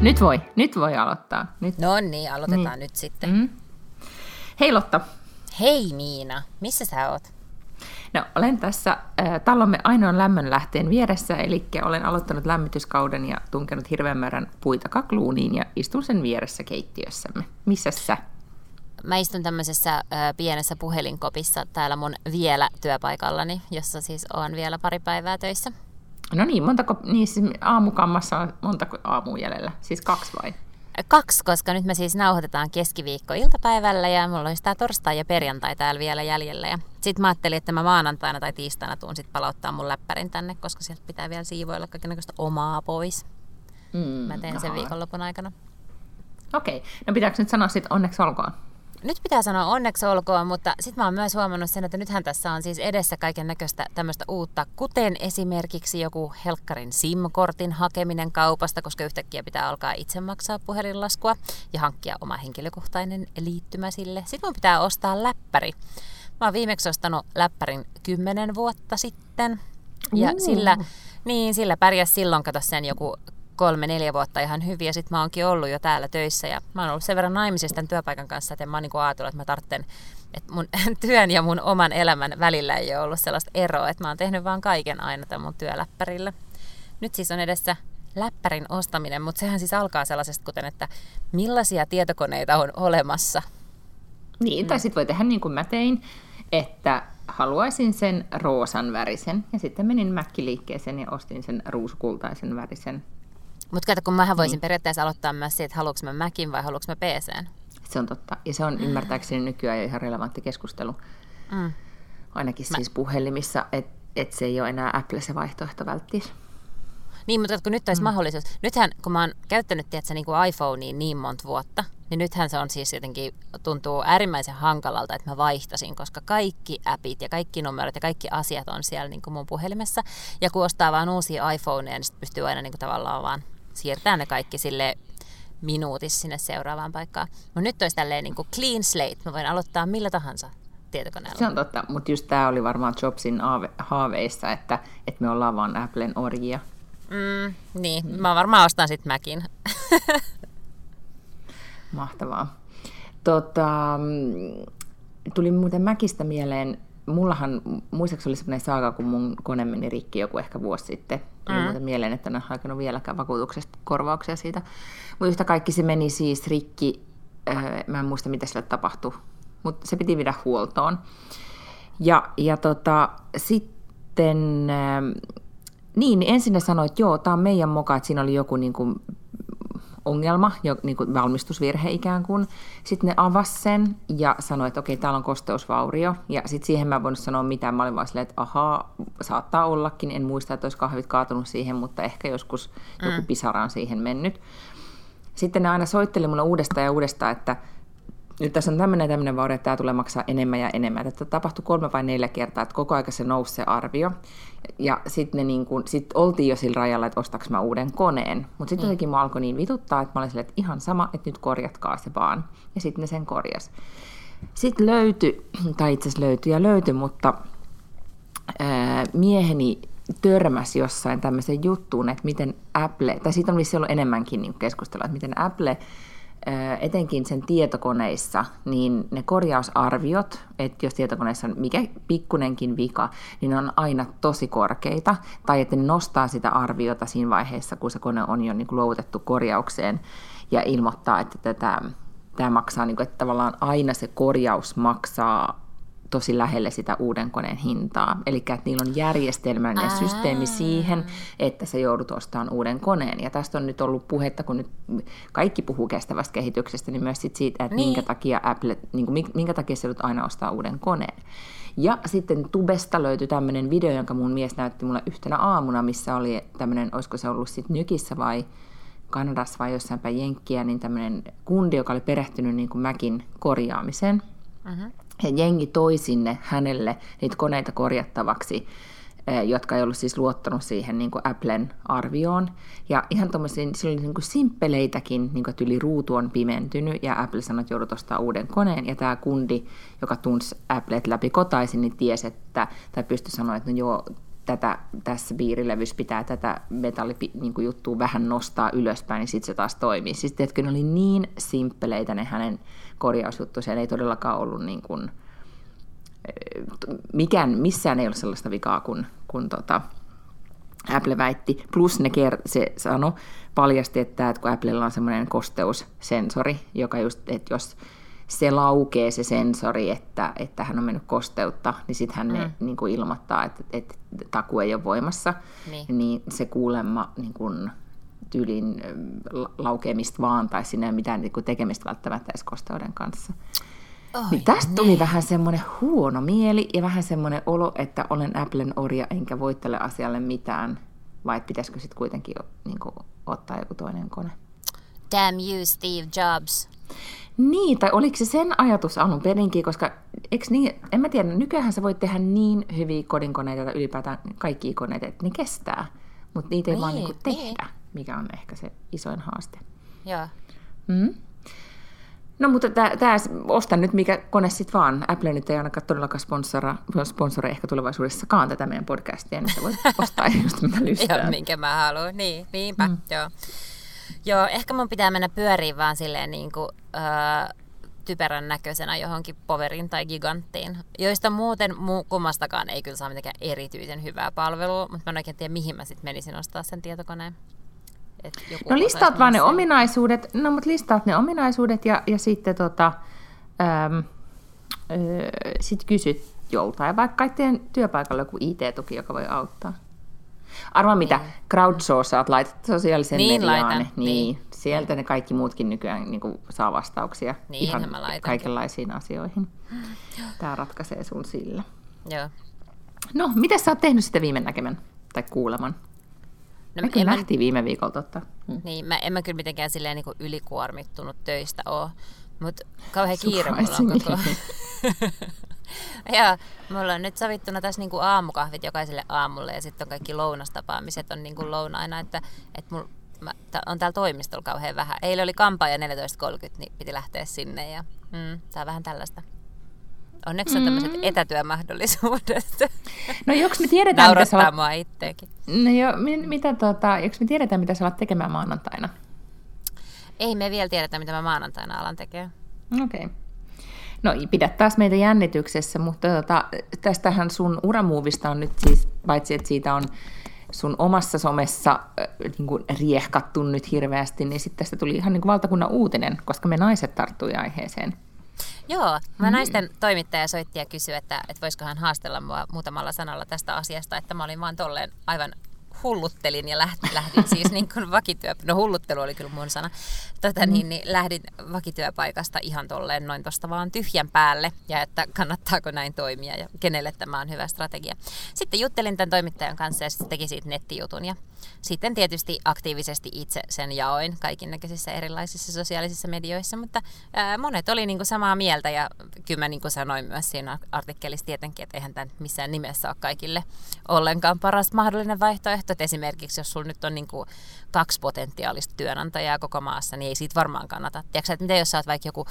Nyt voi, nyt voi aloittaa. Nyt. No niin, aloitetaan niin. nyt sitten. Mm. Hei Lotta. Hei Miina, missä sä oot? No, olen tässä äh, talomme ainoan lämmönlähteen vieressä, eli olen aloittanut lämmityskauden ja tunkenut hirveän määrän puita kakluuniin ja istun sen vieressä keittiössämme. Missä sä? Mä istun tämmöisessä äh, pienessä puhelinkopissa täällä mun vielä työpaikallani, jossa siis on vielä pari päivää töissä. No niin, montako, niin siis aamukammassa on montako aamu jäljellä? Siis kaksi vai? Kaksi, koska nyt me siis nauhoitetaan keskiviikko iltapäivällä ja mulla olisi tämä torstai ja perjantai täällä vielä jäljellä. Ja sitten mä ajattelin, että mä maanantaina tai tiistaina tuun sitten palauttaa mun läppärin tänne, koska sieltä pitää vielä siivoilla kaikenlaista omaa pois. Mm, mä teen aha. sen viikonlopun aikana. Okei, okay. no pitääkö nyt sanoa sitten onneksi olkoon? Nyt pitää sanoa onneksi olkoon, mutta sitten mä oon myös huomannut sen, että nythän tässä on siis edessä kaiken näköistä tämmöistä uutta, kuten esimerkiksi joku Helkkarin SIM-kortin hakeminen kaupasta, koska yhtäkkiä pitää alkaa itse maksaa puhelinlaskua ja hankkia oma henkilökohtainen liittymä sille. Sitten mun pitää ostaa läppäri. Mä oon viimeksi ostanut läppärin kymmenen vuotta sitten. Ja sillä, niin, sillä pärjäs silloin, kato sen joku kolme-neljä vuotta ihan hyvin ja sitten mä oonkin ollut jo täällä töissä ja mä oon ollut sen verran naimisissa tämän työpaikan kanssa, että mä oon niin ajatellut, että mä tarvitsen, että mun työn ja mun oman elämän välillä ei ole ollut sellaista eroa, että mä oon tehnyt vaan kaiken aina tämän mun työläppärillä. Nyt siis on edessä läppärin ostaminen, mutta sehän siis alkaa sellaisesta kuten, että millaisia tietokoneita on olemassa. Niin, tai sitten voi tehdä niin kuin mä tein, että haluaisin sen roosan värisen. Ja sitten menin mäkkiliikkeeseen ja ostin sen ruuskultaisen värisen mutta kato, kun mähän voisin niin. periaatteessa aloittaa myös siitä, että haluanko mä Macin vai haluanko mä PCn. Se on totta. Ja se on mm. ymmärtääkseni nykyään jo ihan relevantti keskustelu. Mm. Ainakin mä... siis puhelimissa, että et se ei ole enää Apple se vaihtoehto välttis. Niin, mutta kun nyt olisi mm. mahdollisuus. Nythän, kun mä oon käyttänyt tiedätkö, niin kuin iPhonea niin monta vuotta, niin nythän se on siis jotenkin, tuntuu äärimmäisen hankalalta, että mä vaihtasin, koska kaikki appit ja kaikki numerot ja kaikki asiat on siellä niin kuin mun puhelimessa. Ja kun ostaa vaan uusia iPhoneja, niin sitten pystyy aina niin kuin tavallaan vaan siirtää ne kaikki sille minuutissa sinne seuraavaan paikkaan. Mutta nyt olisi tälleen niin kuin clean slate, mä voin aloittaa millä tahansa tietokoneella. Se on totta, mutta just tämä oli varmaan Jobsin haaveissa, että, että me ollaan vaan Applen orjia. Mm, niin, mm. mä varmaan ostan sitten Macin. Mahtavaa. Tota, tuli muuten Mäkistä mieleen, mullahan, muistaakseni oli sellainen saaga, kun mun kone meni rikki joku ehkä vuosi sitten. Tuli mm. muuten mieleen, että en ole hakenut vieläkään vakuutuksesta korvauksia siitä. Mutta yhtä kaikki se meni siis rikki, äh, mä en muista mitä sille tapahtui, mutta se piti viedä huoltoon. Ja, ja tota, sitten, äh, niin ensin ne sanoi, että joo, tämä on meidän moka, että siinä oli joku niin kuin ongelma, jo, niin kuin valmistusvirhe ikään kuin. Sitten ne avasi sen ja sanoi, että okei, täällä on kosteusvaurio. Ja sitten siihen mä en voinut sanoa mitään. Mä olin vaan silleen, että ahaa, saattaa ollakin. En muista, että olisi kahvit kaatunut siihen, mutta ehkä joskus mm. joku pisara on siihen mennyt. Sitten ne aina soitteli mulle uudestaan ja uudestaan, että nyt tässä on tämmöinen tämmöinen vaurio, että tämä tulee maksaa enemmän ja enemmän. Että tapahtui kolme vai neljä kertaa, että koko aika se nousi se arvio. Ja sitten niin sit oltiin jo sillä rajalla, että ostaks mä uuden koneen. Mutta sitten mm. jotenkin mä alkoi niin vituttaa, että mä olin silleen, että ihan sama, että nyt korjatkaa se vaan. Ja sitten ne sen korjas. Sitten löytyi, tai itse asiassa löytyi ja löytyi, mutta ää, mieheni törmäsi jossain tämmöisen juttuun, että miten Apple, tai siitä on vissi ollut enemmänkin niin keskustelua, että miten Apple etenkin sen tietokoneissa, niin ne korjausarviot, että jos tietokoneessa on mikä pikkunenkin vika, niin ne on aina tosi korkeita, tai että ne nostaa sitä arviota siinä vaiheessa, kun se kone on jo niin kuin luovutettu korjaukseen, ja ilmoittaa, että tätä, tämä maksaa, niin kuin, että tavallaan aina se korjaus maksaa tosi lähelle sitä uuden koneen hintaa. Eli että niillä on järjestelmällinen Ää. systeemi siihen, että sä joudut ostamaan uuden koneen. Ja tästä on nyt ollut puhetta, kun nyt kaikki puhuu kestävästä kehityksestä, niin myös sit siitä, että niin. minkä takia Apple, niin kuin, minkä takia sä joudut aina ostaa uuden koneen. Ja sitten Tubesta löytyi tämmöinen video, jonka mun mies näytti mulle yhtenä aamuna, missä oli tämmöinen, olisiko se ollut sitten Nykissä vai Kanadassa vai jossain päin Jenkkiä, niin tämmöinen kundi, joka oli perehtynyt niin kuin Mäkin korjaamiseen. Uh-huh. Ja jengi toi sinne hänelle niitä koneita korjattavaksi Eh, jotka ei ollut siis luottanut siihen niin kuin Applen arvioon. Ja ihan tuommoisia, sillä oli niin kuin simppeleitäkin, niin kuin, että yli ruutu on pimentynyt, ja Apple sanoi, että joudut ostaa uuden koneen, ja tämä kundi, joka tunsi Applet läpi kotaisin, niin tiesi, että, tai pystyi sanoa, että no joo, tätä, tässä biirilevyssä pitää tätä metallijuttua niin vähän nostaa ylöspäin, niin sitten se taas toimii. Siis tiedätkö, ne oli niin simppeleitä ne hänen korjausjuttu, siellä ei todellakaan ollut niin kuin, mikään, missään ei ole sellaista vikaa kuin, kuin tota, Apple väitti. Plus ne ker- se sanoi, paljasti, että, että kun Applella on semmoinen kosteussensori, joka just, että jos se laukee se sensori, että, että hän on mennyt kosteutta, niin sitten hän mm. ne, niin kuin ilmoittaa, että, että taku ei ole voimassa. Niin, niin se kuulemma niin kuin, tyylin laukeamista vaan, tai siinä ei ole mitään niin kuin tekemistä välttämättä edes kosteuden kanssa. Oi, niin tästä tuli vähän semmoinen huono mieli ja vähän semmoinen olo, että olen Applen orja enkä voi tälle asialle mitään. Vai pitäisikö sitten kuitenkin niin kuin, ottaa joku toinen kone? Damn you, Steve Jobs. Niin, tai oliko se sen ajatus alun perinkin, koska eks niin, en mä tiedä, nykyään sä voit tehdä niin hyviä kodinkoneita tai ylipäätään kaikki koneita, että ne kestää, mutta niitä ei niin, vaan niinku tehdä, niin. Mikä on ehkä se isoin haaste. Joo. Mm? No mutta tämä, ostan nyt mikä kone sitten vaan. Apple nyt ei ainakaan todellakaan sponsora, sponsora ehkä tulevaisuudessakaan tätä meidän podcastia, niin sä voit ostaa just mitä lystää. Joo, minkä mä haluan. Niin, niinpä, mm. joo. Joo, ehkä mun pitää mennä pyöriin vaan silleen niin kuin, öö, typerän näköisenä johonkin poverin tai giganttiin, joista muuten mu- kummastakaan ei kyllä saa mitenkään erityisen hyvää palvelua, mutta mä en oikein tiedä, mihin mä sitten menisin ostaa sen tietokoneen. No listaat vaan ne ominaisuudet, no mutta listaat ne ominaisuudet ja, ja sitten tota, äm, öö, sit kysyt joltain, vaikka kaikkien työpaikalla joku IT-tuki, joka voi auttaa. Arvaa mitä, niin. crowdsourcaat, laitat sosiaalisen niin, mediaan, laitan. niin, niin sieltä ne kaikki muutkin nykyään niin kuin, saa vastauksia niin, ihan kaikenlaisiin asioihin. Tämä ratkaisee sun sillä. Joo. No, mitä sä oot tehnyt sitten viime näkemän tai kuuleman? No, Mäkin lähti viime viikolla totta. Hmm. Niin, mä, en mä kyllä mitenkään silleen niin ylikuormittunut töistä ole, mutta kauhean kiire mulla on koko... ja mulla on nyt sovittuna tässä niin kuin aamukahvit jokaiselle aamulle ja sitten on kaikki lounastapaamiset on niin kuin lounaina, että, että mulla mä, on täällä toimistolla kauhean vähän. Eilen oli kampaaja 14.30, niin piti lähteä sinne ja mm, tää on vähän tällaista. Onneksi on tämmöiset mm. etätyömahdollisuudet. No joks me tiedetään, mitä sä olet... mua itteekin. No jo, mitä tota, joks me tiedetään, mitä sä alat tekemään maanantaina? Ei me vielä tiedetä, mitä mä maanantaina alan tekemään. Okei. Okay. No pidä taas meitä jännityksessä, mutta tota, tästähän sun uramuuvista on nyt siis, paitsi että siitä on sun omassa somessa äh, niin kuin riehkattu nyt hirveästi, niin sitten tästä tuli ihan niin kuin valtakunnan uutinen, koska me naiset tarttui aiheeseen. Joo, mä mm. naisten toimittaja soitti ja kysyi, että, että voisiko hän haastella mua muutamalla sanalla tästä asiasta, että mä olin vaan tolleen aivan hulluttelin ja lähdin, lähdin siis niin kuin vakityö, no hulluttelu oli kyllä mun sana, tota, mm. niin, niin, lähdin vakityöpaikasta ihan tolleen noin tosta vaan tyhjän päälle ja että kannattaako näin toimia ja kenelle tämä on hyvä strategia. Sitten juttelin tämän toimittajan kanssa ja sitten teki siitä nettijutun ja sitten tietysti aktiivisesti itse sen jaoin kaikin näköisissä erilaisissa sosiaalisissa medioissa, mutta monet oli niin kuin samaa mieltä ja kyllä mä niin kuin sanoin myös siinä artikkelissa tietenkin, että eihän tämä missään nimessä ole kaikille ollenkaan paras mahdollinen vaihtoehto. Että esimerkiksi jos sulla nyt on niin kuin kaksi potentiaalista työnantajaa koko maassa, niin ei siitä varmaan kannata. Tiedätkö, että mitä jos sä oot vaikka joku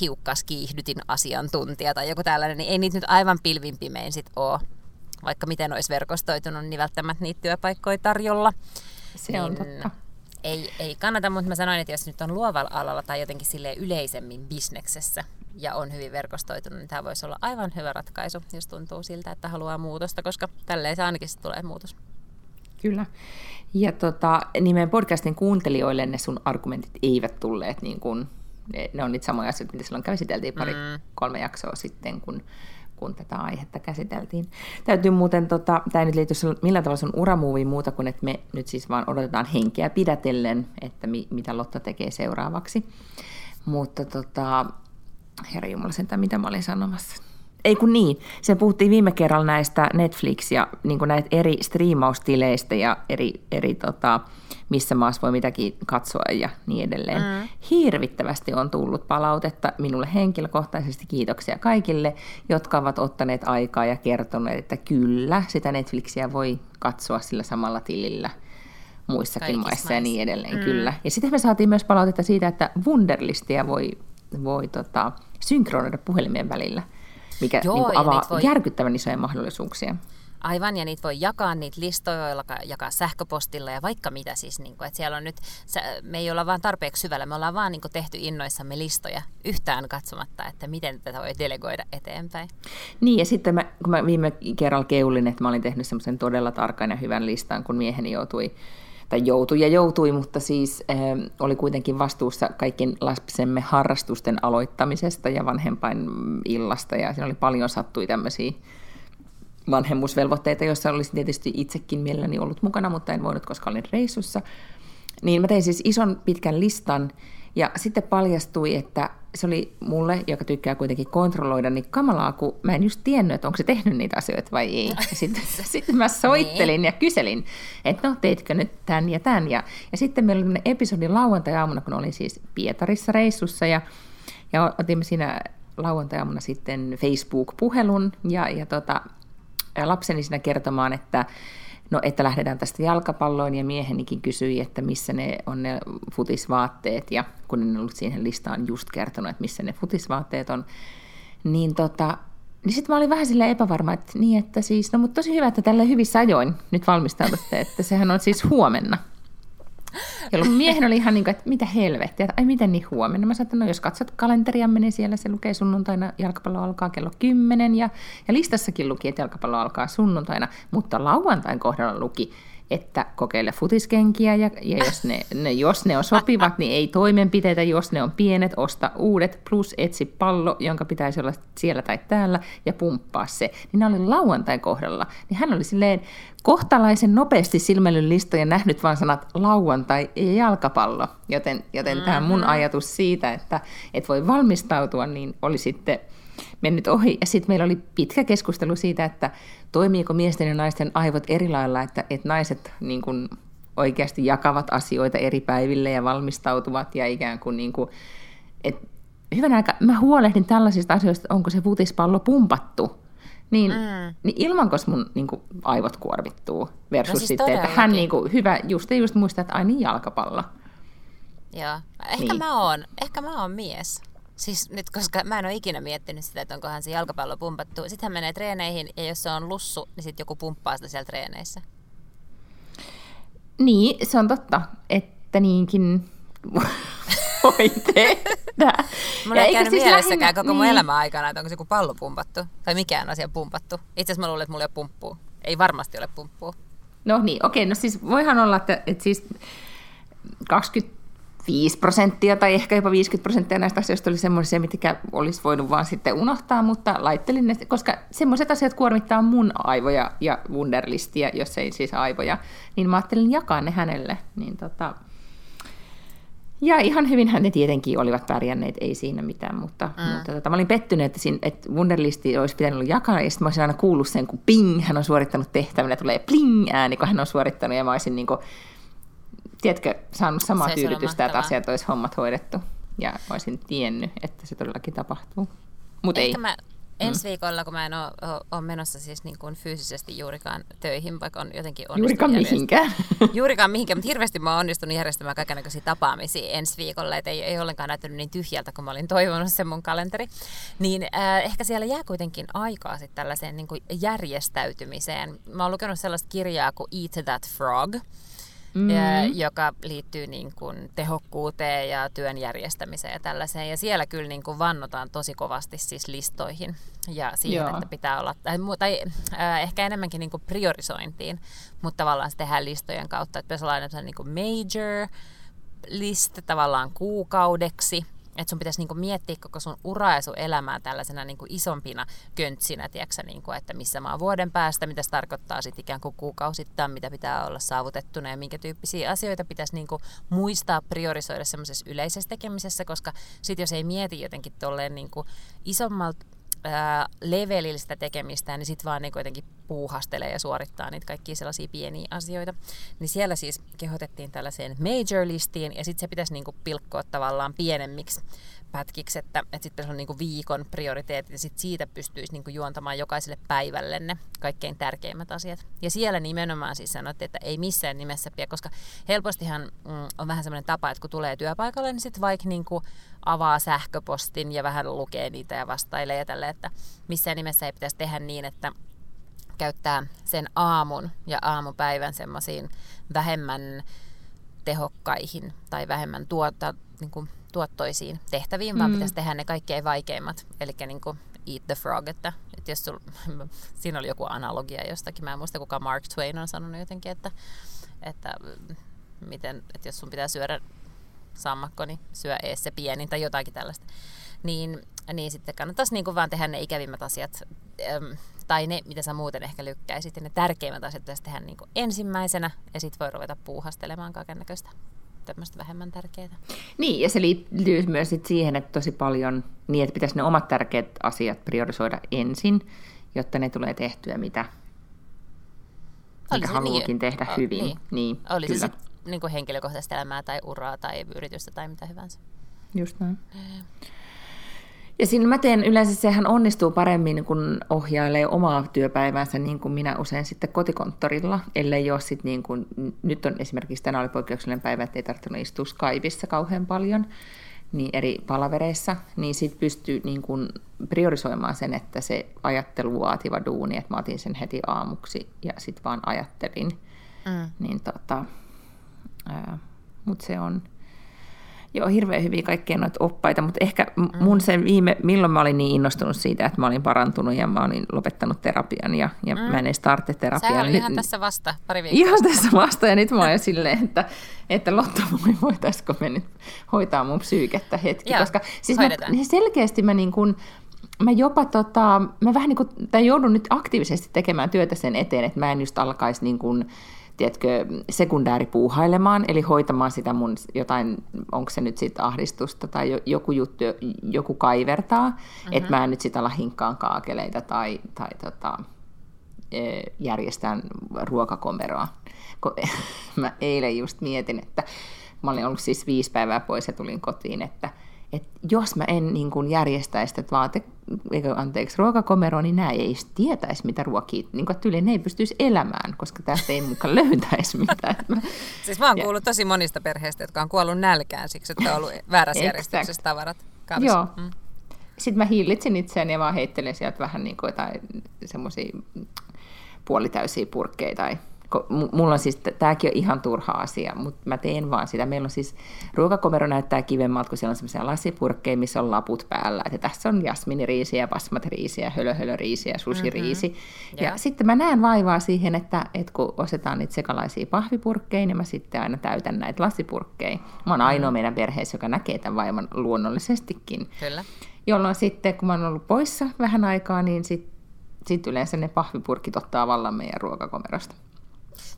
hiukkas kiihdytin asiantuntija tai joku tällainen, niin ei niitä nyt aivan pilvin pimein sit ole vaikka miten olisi verkostoitunut, niin välttämättä niitä työpaikkoja tarjolla. Se niin on totta. Ei, ei kannata, mutta mä sanoin, että jos nyt on luovalla alalla tai jotenkin sille yleisemmin bisneksessä ja on hyvin verkostoitunut, niin tämä voisi olla aivan hyvä ratkaisu, jos tuntuu siltä, että haluaa muutosta, koska tälleen se ainakin tulee muutos. Kyllä. Ja tota, niin meidän podcastin kuuntelijoille ne sun argumentit eivät tulleet niin kuin, ne on niitä samoja asioita, mitä silloin käsiteltiin pari, mm. kolme jaksoa sitten, kun kun tätä aihetta käsiteltiin. Täytyy muuten, tota, tämä nyt liity millään tavalla sun uramuuviin muuta kuin, että me nyt siis vaan odotetaan henkeä pidätellen, että mi, mitä Lotta tekee seuraavaksi. Mutta tota, herra Jumala sentään, mitä mä olin sanomassa. Ei kun niin, se puhuttiin viime kerralla näistä Netflix ja niin näitä eri striimaustileistä ja eri, eri tota, missä maassa voi mitäkin katsoa ja niin edelleen. Mm. Hirvittävästi on tullut palautetta minulle henkilökohtaisesti. Kiitoksia kaikille, jotka ovat ottaneet aikaa ja kertoneet, että kyllä, sitä Netflixiä voi katsoa sillä samalla tilillä muissakin Kaikissa maissa ja niin edelleen, mm. kyllä. Ja sitten me saatiin myös palautetta siitä, että Wunderlistia voi, voi tota, synkronoida puhelimien välillä, mikä Joo, niin avaa voi... järkyttävän isoja mahdollisuuksia. Aivan, ja niitä voi jakaa niitä listoja, jakaa sähköpostilla ja vaikka mitä siis. Niin kuin, että siellä on nyt, me ei olla vaan tarpeeksi syvällä, me ollaan vaan niin kuin, tehty innoissamme listoja yhtään katsomatta, että miten tätä voi delegoida eteenpäin. Niin, ja sitten mä, kun mä viime kerralla keulin, että mä olin tehnyt semmoisen todella tarkan ja hyvän listan, kun mieheni joutui tai joutui ja joutui, mutta siis äh, oli kuitenkin vastuussa kaikkien lapsemme harrastusten aloittamisesta ja vanhempain illasta, ja siinä oli paljon sattui tämmöisiä vanhemmuusvelvoitteita, joissa olisin tietysti itsekin mielelläni ollut mukana, mutta en voinut, koska olin reissussa. Niin mä tein siis ison pitkän listan, ja sitten paljastui, että se oli mulle, joka tykkää kuitenkin kontrolloida, niin kamalaa, kun mä en just tiennyt, että onko se tehnyt niitä asioita vai ei. Ja sitten, sitten mä soittelin niin. ja kyselin, että no teitkö nyt tämän ja tämän. Ja, ja sitten meillä oli episodi lauantai-aamuna, kun olin siis Pietarissa reissussa ja, ja otimme siinä lauantai-aamuna sitten Facebook-puhelun ja, ja tota, lapseni siinä kertomaan, että no, että lähdetään tästä jalkapalloon, ja miehenikin kysyi, että missä ne on ne futisvaatteet, ja kun en ollut siihen listaan just kertonut, että missä ne futisvaatteet on, niin tota, niin sitten mä olin vähän sille epävarma, että niin, että siis, no mutta tosi hyvä, että tällä hyvissä ajoin nyt valmistaudutte, että sehän on siis huomenna. Jolloin miehen oli ihan niin kuin, että mitä helvettiä, että ai miten niin huomenna. Mä sanoin, että no jos katsot kalenteria, niin siellä se lukee sunnuntaina, jalkapallo alkaa kello 10 ja, ja listassakin luki, että jalkapallo alkaa sunnuntaina, mutta lauantain kohdalla luki, että kokeile futiskenkiä ja, ja jos, ne, ne, jos ne on sopivat, niin ei toimenpiteitä, jos ne on pienet, osta uudet, plus etsi pallo, jonka pitäisi olla siellä tai täällä ja pumppaa se. Niin oli lauantain kohdalla. Niin hän oli silleen kohtalaisen nopeasti silmäilyn listoja nähnyt vain sanat lauantai ja jalkapallo. Joten, joten mm-hmm. tämä mun ajatus siitä, että, että voi valmistautua, niin oli sitten mennyt ohi. Ja sitten meillä oli pitkä keskustelu siitä, että toimiiko miesten ja naisten aivot eri lailla, että, että naiset niin kuin oikeasti jakavat asioita eri päiville ja valmistautuvat ja ikään kuin, niin kuin että hyvän aika, mä huolehdin tällaisista asioista, että onko se futispallo pumpattu. Niin, mm. niin ilmanko mun niin kuin, aivot kuormittuu versus no siis sitten, että hän niin kuin, hyvä, just, just muistaa, että ai niin jalkapallo. Joo. Ehkä niin. mä oon, ehkä mä oon mies. Siis nyt, koska mä en ole ikinä miettinyt sitä, että onkohan se jalkapallo pumpattu. Sitten hän menee treeneihin ja jos se on lussu, niin sitten joku pumppaa sitä siellä treeneissä. Niin, se on totta, että niinkin voi tehdä. Mulla ei käynyt siis mielessäkään lähinnä, koko mun niin. elämän aikana, että onko se joku pallo pumpattu tai mikään asia pumpattu. Itse asiassa mä luulen, että mulla ei ole pumppua. Ei varmasti ole pumppua. No niin, okei, no siis voihan olla, että, että siis 20 5 prosenttia tai ehkä jopa 50 prosenttia näistä asioista oli semmoisia, mitkä olisi voinut vaan sitten unohtaa, mutta laittelin ne, koska semmoiset asiat kuormittaa mun aivoja ja Wunderlistia, jos ei siis aivoja, niin mä ajattelin jakaa ne hänelle. Niin tota, ja ihan hyvin ne tietenkin olivat pärjänneet, ei siinä mitään, mutta, mm. mutta tota, mä olin pettynyt, että, siinä, että Wunderlisti olisi pitänyt olla jakaa, ja sitten mä olisin aina kuullut sen, kun ping, hän on suorittanut tehtävän, ja tulee pling ääni, kun hän on suorittanut, ja mä olisin niin kuin, tiedätkö, saanut samaa tyydytystä, että asiat olisi hommat hoidettu. Ja olisin tiennyt, että se todellakin tapahtuu. Mutta ei. Mä ensi mm. viikolla, kun mä en ole, menossa siis niin kuin fyysisesti juurikaan töihin, vaikka on jotenkin onnistunut Juurikaan mihinkään. Juurikaan mihinkään, mutta hirveästi mä oon onnistunut järjestämään kaikenlaisia tapaamisia ensi viikolla, että ei, ei ollenkaan näyttänyt niin tyhjältä, kun mä olin toivonut sen mun kalenteri. Niin äh, ehkä siellä jää kuitenkin aikaa sitten tällaiseen niin kuin järjestäytymiseen. Mä oon lukenut sellaista kirjaa kuin Eat That Frog, mm. joka liittyy niin kuin tehokkuuteen ja työn järjestämiseen ja tällaiseen. Ja siellä kyllä niin kuin vannotaan tosi kovasti siis listoihin ja siihen, Joo. että pitää olla, tai, tai äh, ehkä enemmänkin niin kuin priorisointiin, mutta tavallaan se tehdään listojen kautta, että pitäisi olla niin kuin major list tavallaan kuukaudeksi, että sun pitäisi niinku miettiä koko sun uraa ja sun elämää tällaisena niinku isompina köntsinä, tiiäksä, niinku, että missä mä oon vuoden päästä, mitä se tarkoittaa sitten ikään kuin kuukausittain, mitä pitää olla saavutettuna ja minkä tyyppisiä asioita pitäisi niinku muistaa priorisoida semmoisessa yleisessä tekemisessä, koska sitten jos ei mieti jotenkin tolleen niinku isommalta ää, levelillä tekemistä, niin sitten vaan niin kuitenkin puuhastelee ja suorittaa niitä kaikkia sellaisia pieniä asioita. Niin siellä siis kehotettiin tällaiseen major-listiin, ja sitten se pitäisi niin pilkkoa tavallaan pienemmiksi pätkiksi, että, että sitten on niin viikon prioriteetit ja sitten siitä pystyisi niin juontamaan jokaiselle päivälle ne kaikkein tärkeimmät asiat. Ja siellä nimenomaan siis sanottiin, että ei missään nimessä pidä, koska helpostihan mm, on vähän semmoinen tapa, että kun tulee työpaikalle, niin sitten vaikka niin avaa sähköpostin ja vähän lukee niitä ja vastailee ja tälle, että missään nimessä ei pitäisi tehdä niin, että käyttää sen aamun ja aamupäivän semmoisiin vähemmän tehokkaihin tai vähemmän tuota, niin kuin tuottoisiin tehtäviin, mm. vaan pitäisi tehdä ne kaikkein vaikeimmat. Eli niin kuin eat the frog, että, että jos sul, siinä oli joku analogia jostakin, mä en muista kuka Mark Twain on sanonut jotenkin, että, että, miten, että jos sun pitää syödä sammakko, niin syö ees se pienin tai jotakin tällaista. Niin, niin sitten kannattaisi niin kuin vaan tehdä ne ikävimmät asiat, tai ne, mitä sä muuten ehkä lykkäisit, ja ne tärkeimmät asiat pitäisi tehdä niin kuin ensimmäisenä, ja sitten voi ruveta puuhastelemaan kaiken näköistä tämmöistä vähemmän tärkeää. Niin, ja se liittyy myös sit siihen, että tosi paljon niin, että pitäisi ne omat tärkeät asiat priorisoida ensin, jotta ne tulee tehtyä, mitä, mikä haluukin niin, tehdä o, hyvin. Niin. Niin, Oli kyllä. se sitten niin henkilökohtaista elämää tai uraa tai yritystä tai mitä hyvänsä. Just näin. Ja siinä mä teen, yleensä sehän onnistuu paremmin, kun ohjailee omaa työpäiväänsä niin kuin minä usein sitten kotikonttorilla, ellei ole sitten niin kuin, nyt on esimerkiksi tänä oli poikkeuksellinen päivä, että ei tarvinnut istua Skypeissa kauhean paljon, niin eri palavereissa, niin sitten pystyy niin kuin priorisoimaan sen, että se ajattelu vaativa duuni, että mä otin sen heti aamuksi ja sitten vaan ajattelin. Mm. Niin tota, mutta se on, Joo, hirveän hyviä kaikkia noita oppaita, mutta ehkä mun mm. se viime, milloin mä olin niin innostunut siitä, että mä olin parantunut ja mä olin lopettanut terapian ja, ja mm. mä en edes tarvitse terapiaa. Sä oli ihan tässä vasta pari viikkoa. Ihan tässä vasta ja nyt mä oon silleen, että, että Lotta, voitaisiko me nyt hoitaa mun psyykettä hetki, Joo, koska siis mä, niin selkeästi mä niin kuin, mä jopa tota, mä vähän niin kuin, tai joudun nyt aktiivisesti tekemään työtä sen eteen, että mä en just alkaisi niin kuin, tiedätkö, sekundääripuuhailemaan, eli hoitamaan sitä mun jotain, onko se nyt sitten ahdistusta tai joku juttu, joku kaivertaa, mm-hmm. että mä en nyt sitten ala hinkkaan kaakeleita tai, tai tota, e, järjestän ruokakomeroa. Mä eilen just mietin, että mä olin ollut siis viisi päivää pois ja tulin kotiin, että – että jos mä en niin kuin järjestäisi sitä vaate, anteeksi, ruokakomeroa, niin nämä ei tietäisi, mitä ruokia, niin kuin, että ne ei pystyisi elämään, koska tästä ei mukaan löytäisi mitään. siis mä oon kuullut tosi monista perheistä, jotka on kuollut nälkään siksi, että on ollut väärässä järjestyksessä tavarat. Kaavissa. Joo. Mm. Sitten mä hillitsin itseäni ja vaan heittelin sieltä vähän niin kuin jotain semmoisia puolitäysiä purkkeja tai mulla on siis, tämäkin on ihan turha asia, mutta mä teen vaan sitä. Meillä on siis, ruokakomero näyttää kivemmalta, kun siellä on semmoisia lasipurkkeja, missä on laput päällä. Että tässä on jasminiriisiä, basmatriisiä, hölöhölöriisiä, susiriisi. Mm-hmm. Ja yeah. sitten mä näen vaivaa siihen, että, että kun osetaan niitä sekalaisia pahvipurkkeja, niin mä sitten aina täytän näitä lasipurkkeja. Mä oon ainoa mm-hmm. meidän perheessä, joka näkee tämän vaivan luonnollisestikin. Kyllä. Jolloin sitten, kun mä oon ollut poissa vähän aikaa, niin sitten sit yleensä ne pahvipurkit ottaa vallan meidän ruokakomerosta.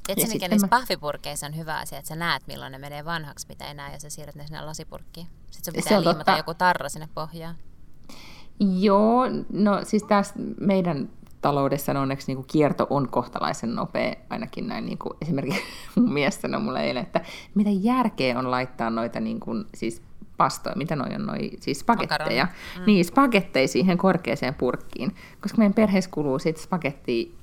Tiedätkö, mikä niissä mä... pahvipurkeissa on hyvä asia, että sä näet, milloin ne menee vanhaksi, mitä ei näe, ja sä siirrät ne sinne lasipurkkiin. Sitten sun pitää liimata totta. joku tarra sinne pohjaan. Joo, no siis tässä meidän taloudessa onneksi niin kuin kierto on kohtalaisen nopea, ainakin näin niin kuin esimerkiksi mun mies sanoi mulle eilen, että mitä järkeä on laittaa noita niin kuin, siis pastoja, mitä noi on, noi, siis spagetteja. Mm. Niin, spagetteja siihen korkeaseen purkkiin. Koska meidän perheessä kuluu sitten spagetti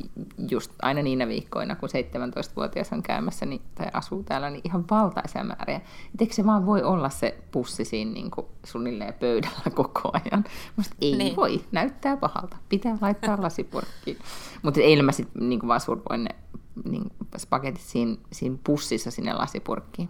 just aina niinä viikkoina, kun 17-vuotias on käymässä niin, tai asuu täällä, niin ihan valtaisia määriä. Et eikö se vaan voi olla se pussi siinä niin kuin suunnilleen pöydällä koko ajan? Musta ei niin. voi, näyttää pahalta. Pitää laittaa lasipurkkiin. Mutta eilen mä sitten niin vaan survoin ne niin spagetit siinä, siinä pussissa sinne lasipurkkiin.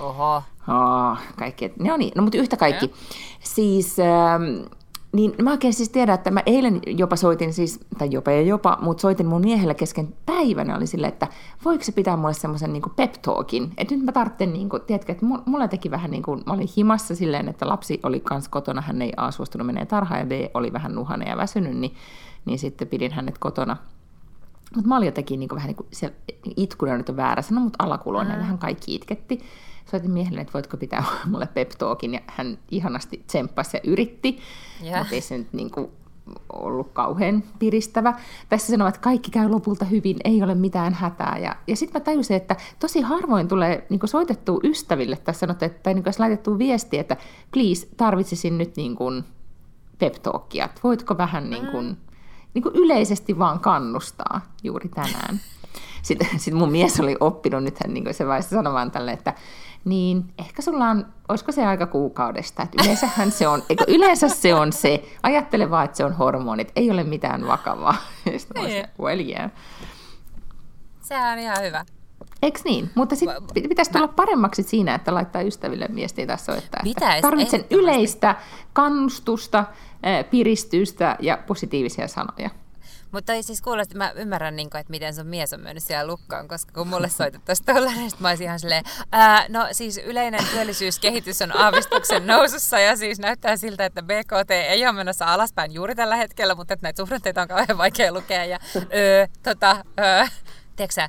Oho. Oh, kaikki. No niin, no mutta yhtä kaikki. Ja. Siis, ähm, niin mä oikein siis tiedän, että mä eilen jopa soitin siis, tai jopa ja jopa, mutta soitin mun miehelle kesken päivänä, oli silleen, että voiko se pitää mulle semmoisen niin pep talkin, että nyt mä tarvitsen, niin kuin, tiedätkö, että mulla teki vähän niin kuin, mä olin himassa silleen, että lapsi oli kans kotona, hän ei A suostunut menee tarhaan ja B oli vähän nuhane ja väsynyt, niin, niin sitten pidin hänet kotona mutta mä olin jotenkin niin kuin, vähän niin kuin, se itkuna nyt on väärä sana, mutta alakuloinen, mm. vähän kaikki itketti soitin miehelle, että voitko pitää mulle pep talkin, ja hän ihanasti tsemppasi ja yritti, yeah. mutta ei se nyt niin kuin, ollut kauhean piristävä. Tässä sanoo, että kaikki käy lopulta hyvin, ei ole mitään hätää. Ja, ja sitten mä tajusin, että tosi harvoin tulee niin soitettua ystäville tässä sanottu, että, tai niin kuin laitettu viesti, että please, tarvitsisin nyt niin kuin pep talkia. Voitko vähän niin kuin, mm. niin kuin yleisesti vaan kannustaa juuri tänään. Sitten, sitten mun mies oli oppinut, nythän niin se vaiheessa sanomaan tälle, että niin ehkä sulla on, olisiko se aika kuukaudesta, että yleensähän se on, eikö, yleensä se on se, ajattele vaan, että se on hormonit, ei ole mitään vakavaa. Sitten niin. well, yeah. Sehän on ihan hyvä. Eikö niin? Mutta sitten pitäisi tulla paremmaksi siinä, että laittaa ystäville viestiä tässä että Pitäis, tarvitsen yleistä kannustusta, eh, piristystä ja positiivisia sanoja. Mutta ei siis kuulosti, mä ymmärrän, niin kuin, että miten sun mies on mennyt siellä lukkaan, koska kun mulle soitettaisiin tuolla, niin mä olisin ihan silleen, ää, no siis yleinen työllisyyskehitys on aavistuksen nousussa ja siis näyttää siltä, että BKT ei ole menossa alaspäin juuri tällä hetkellä, mutta että näitä suhdanteita on kauhean vaikea lukea ja öö, tota, öö, tiedätkö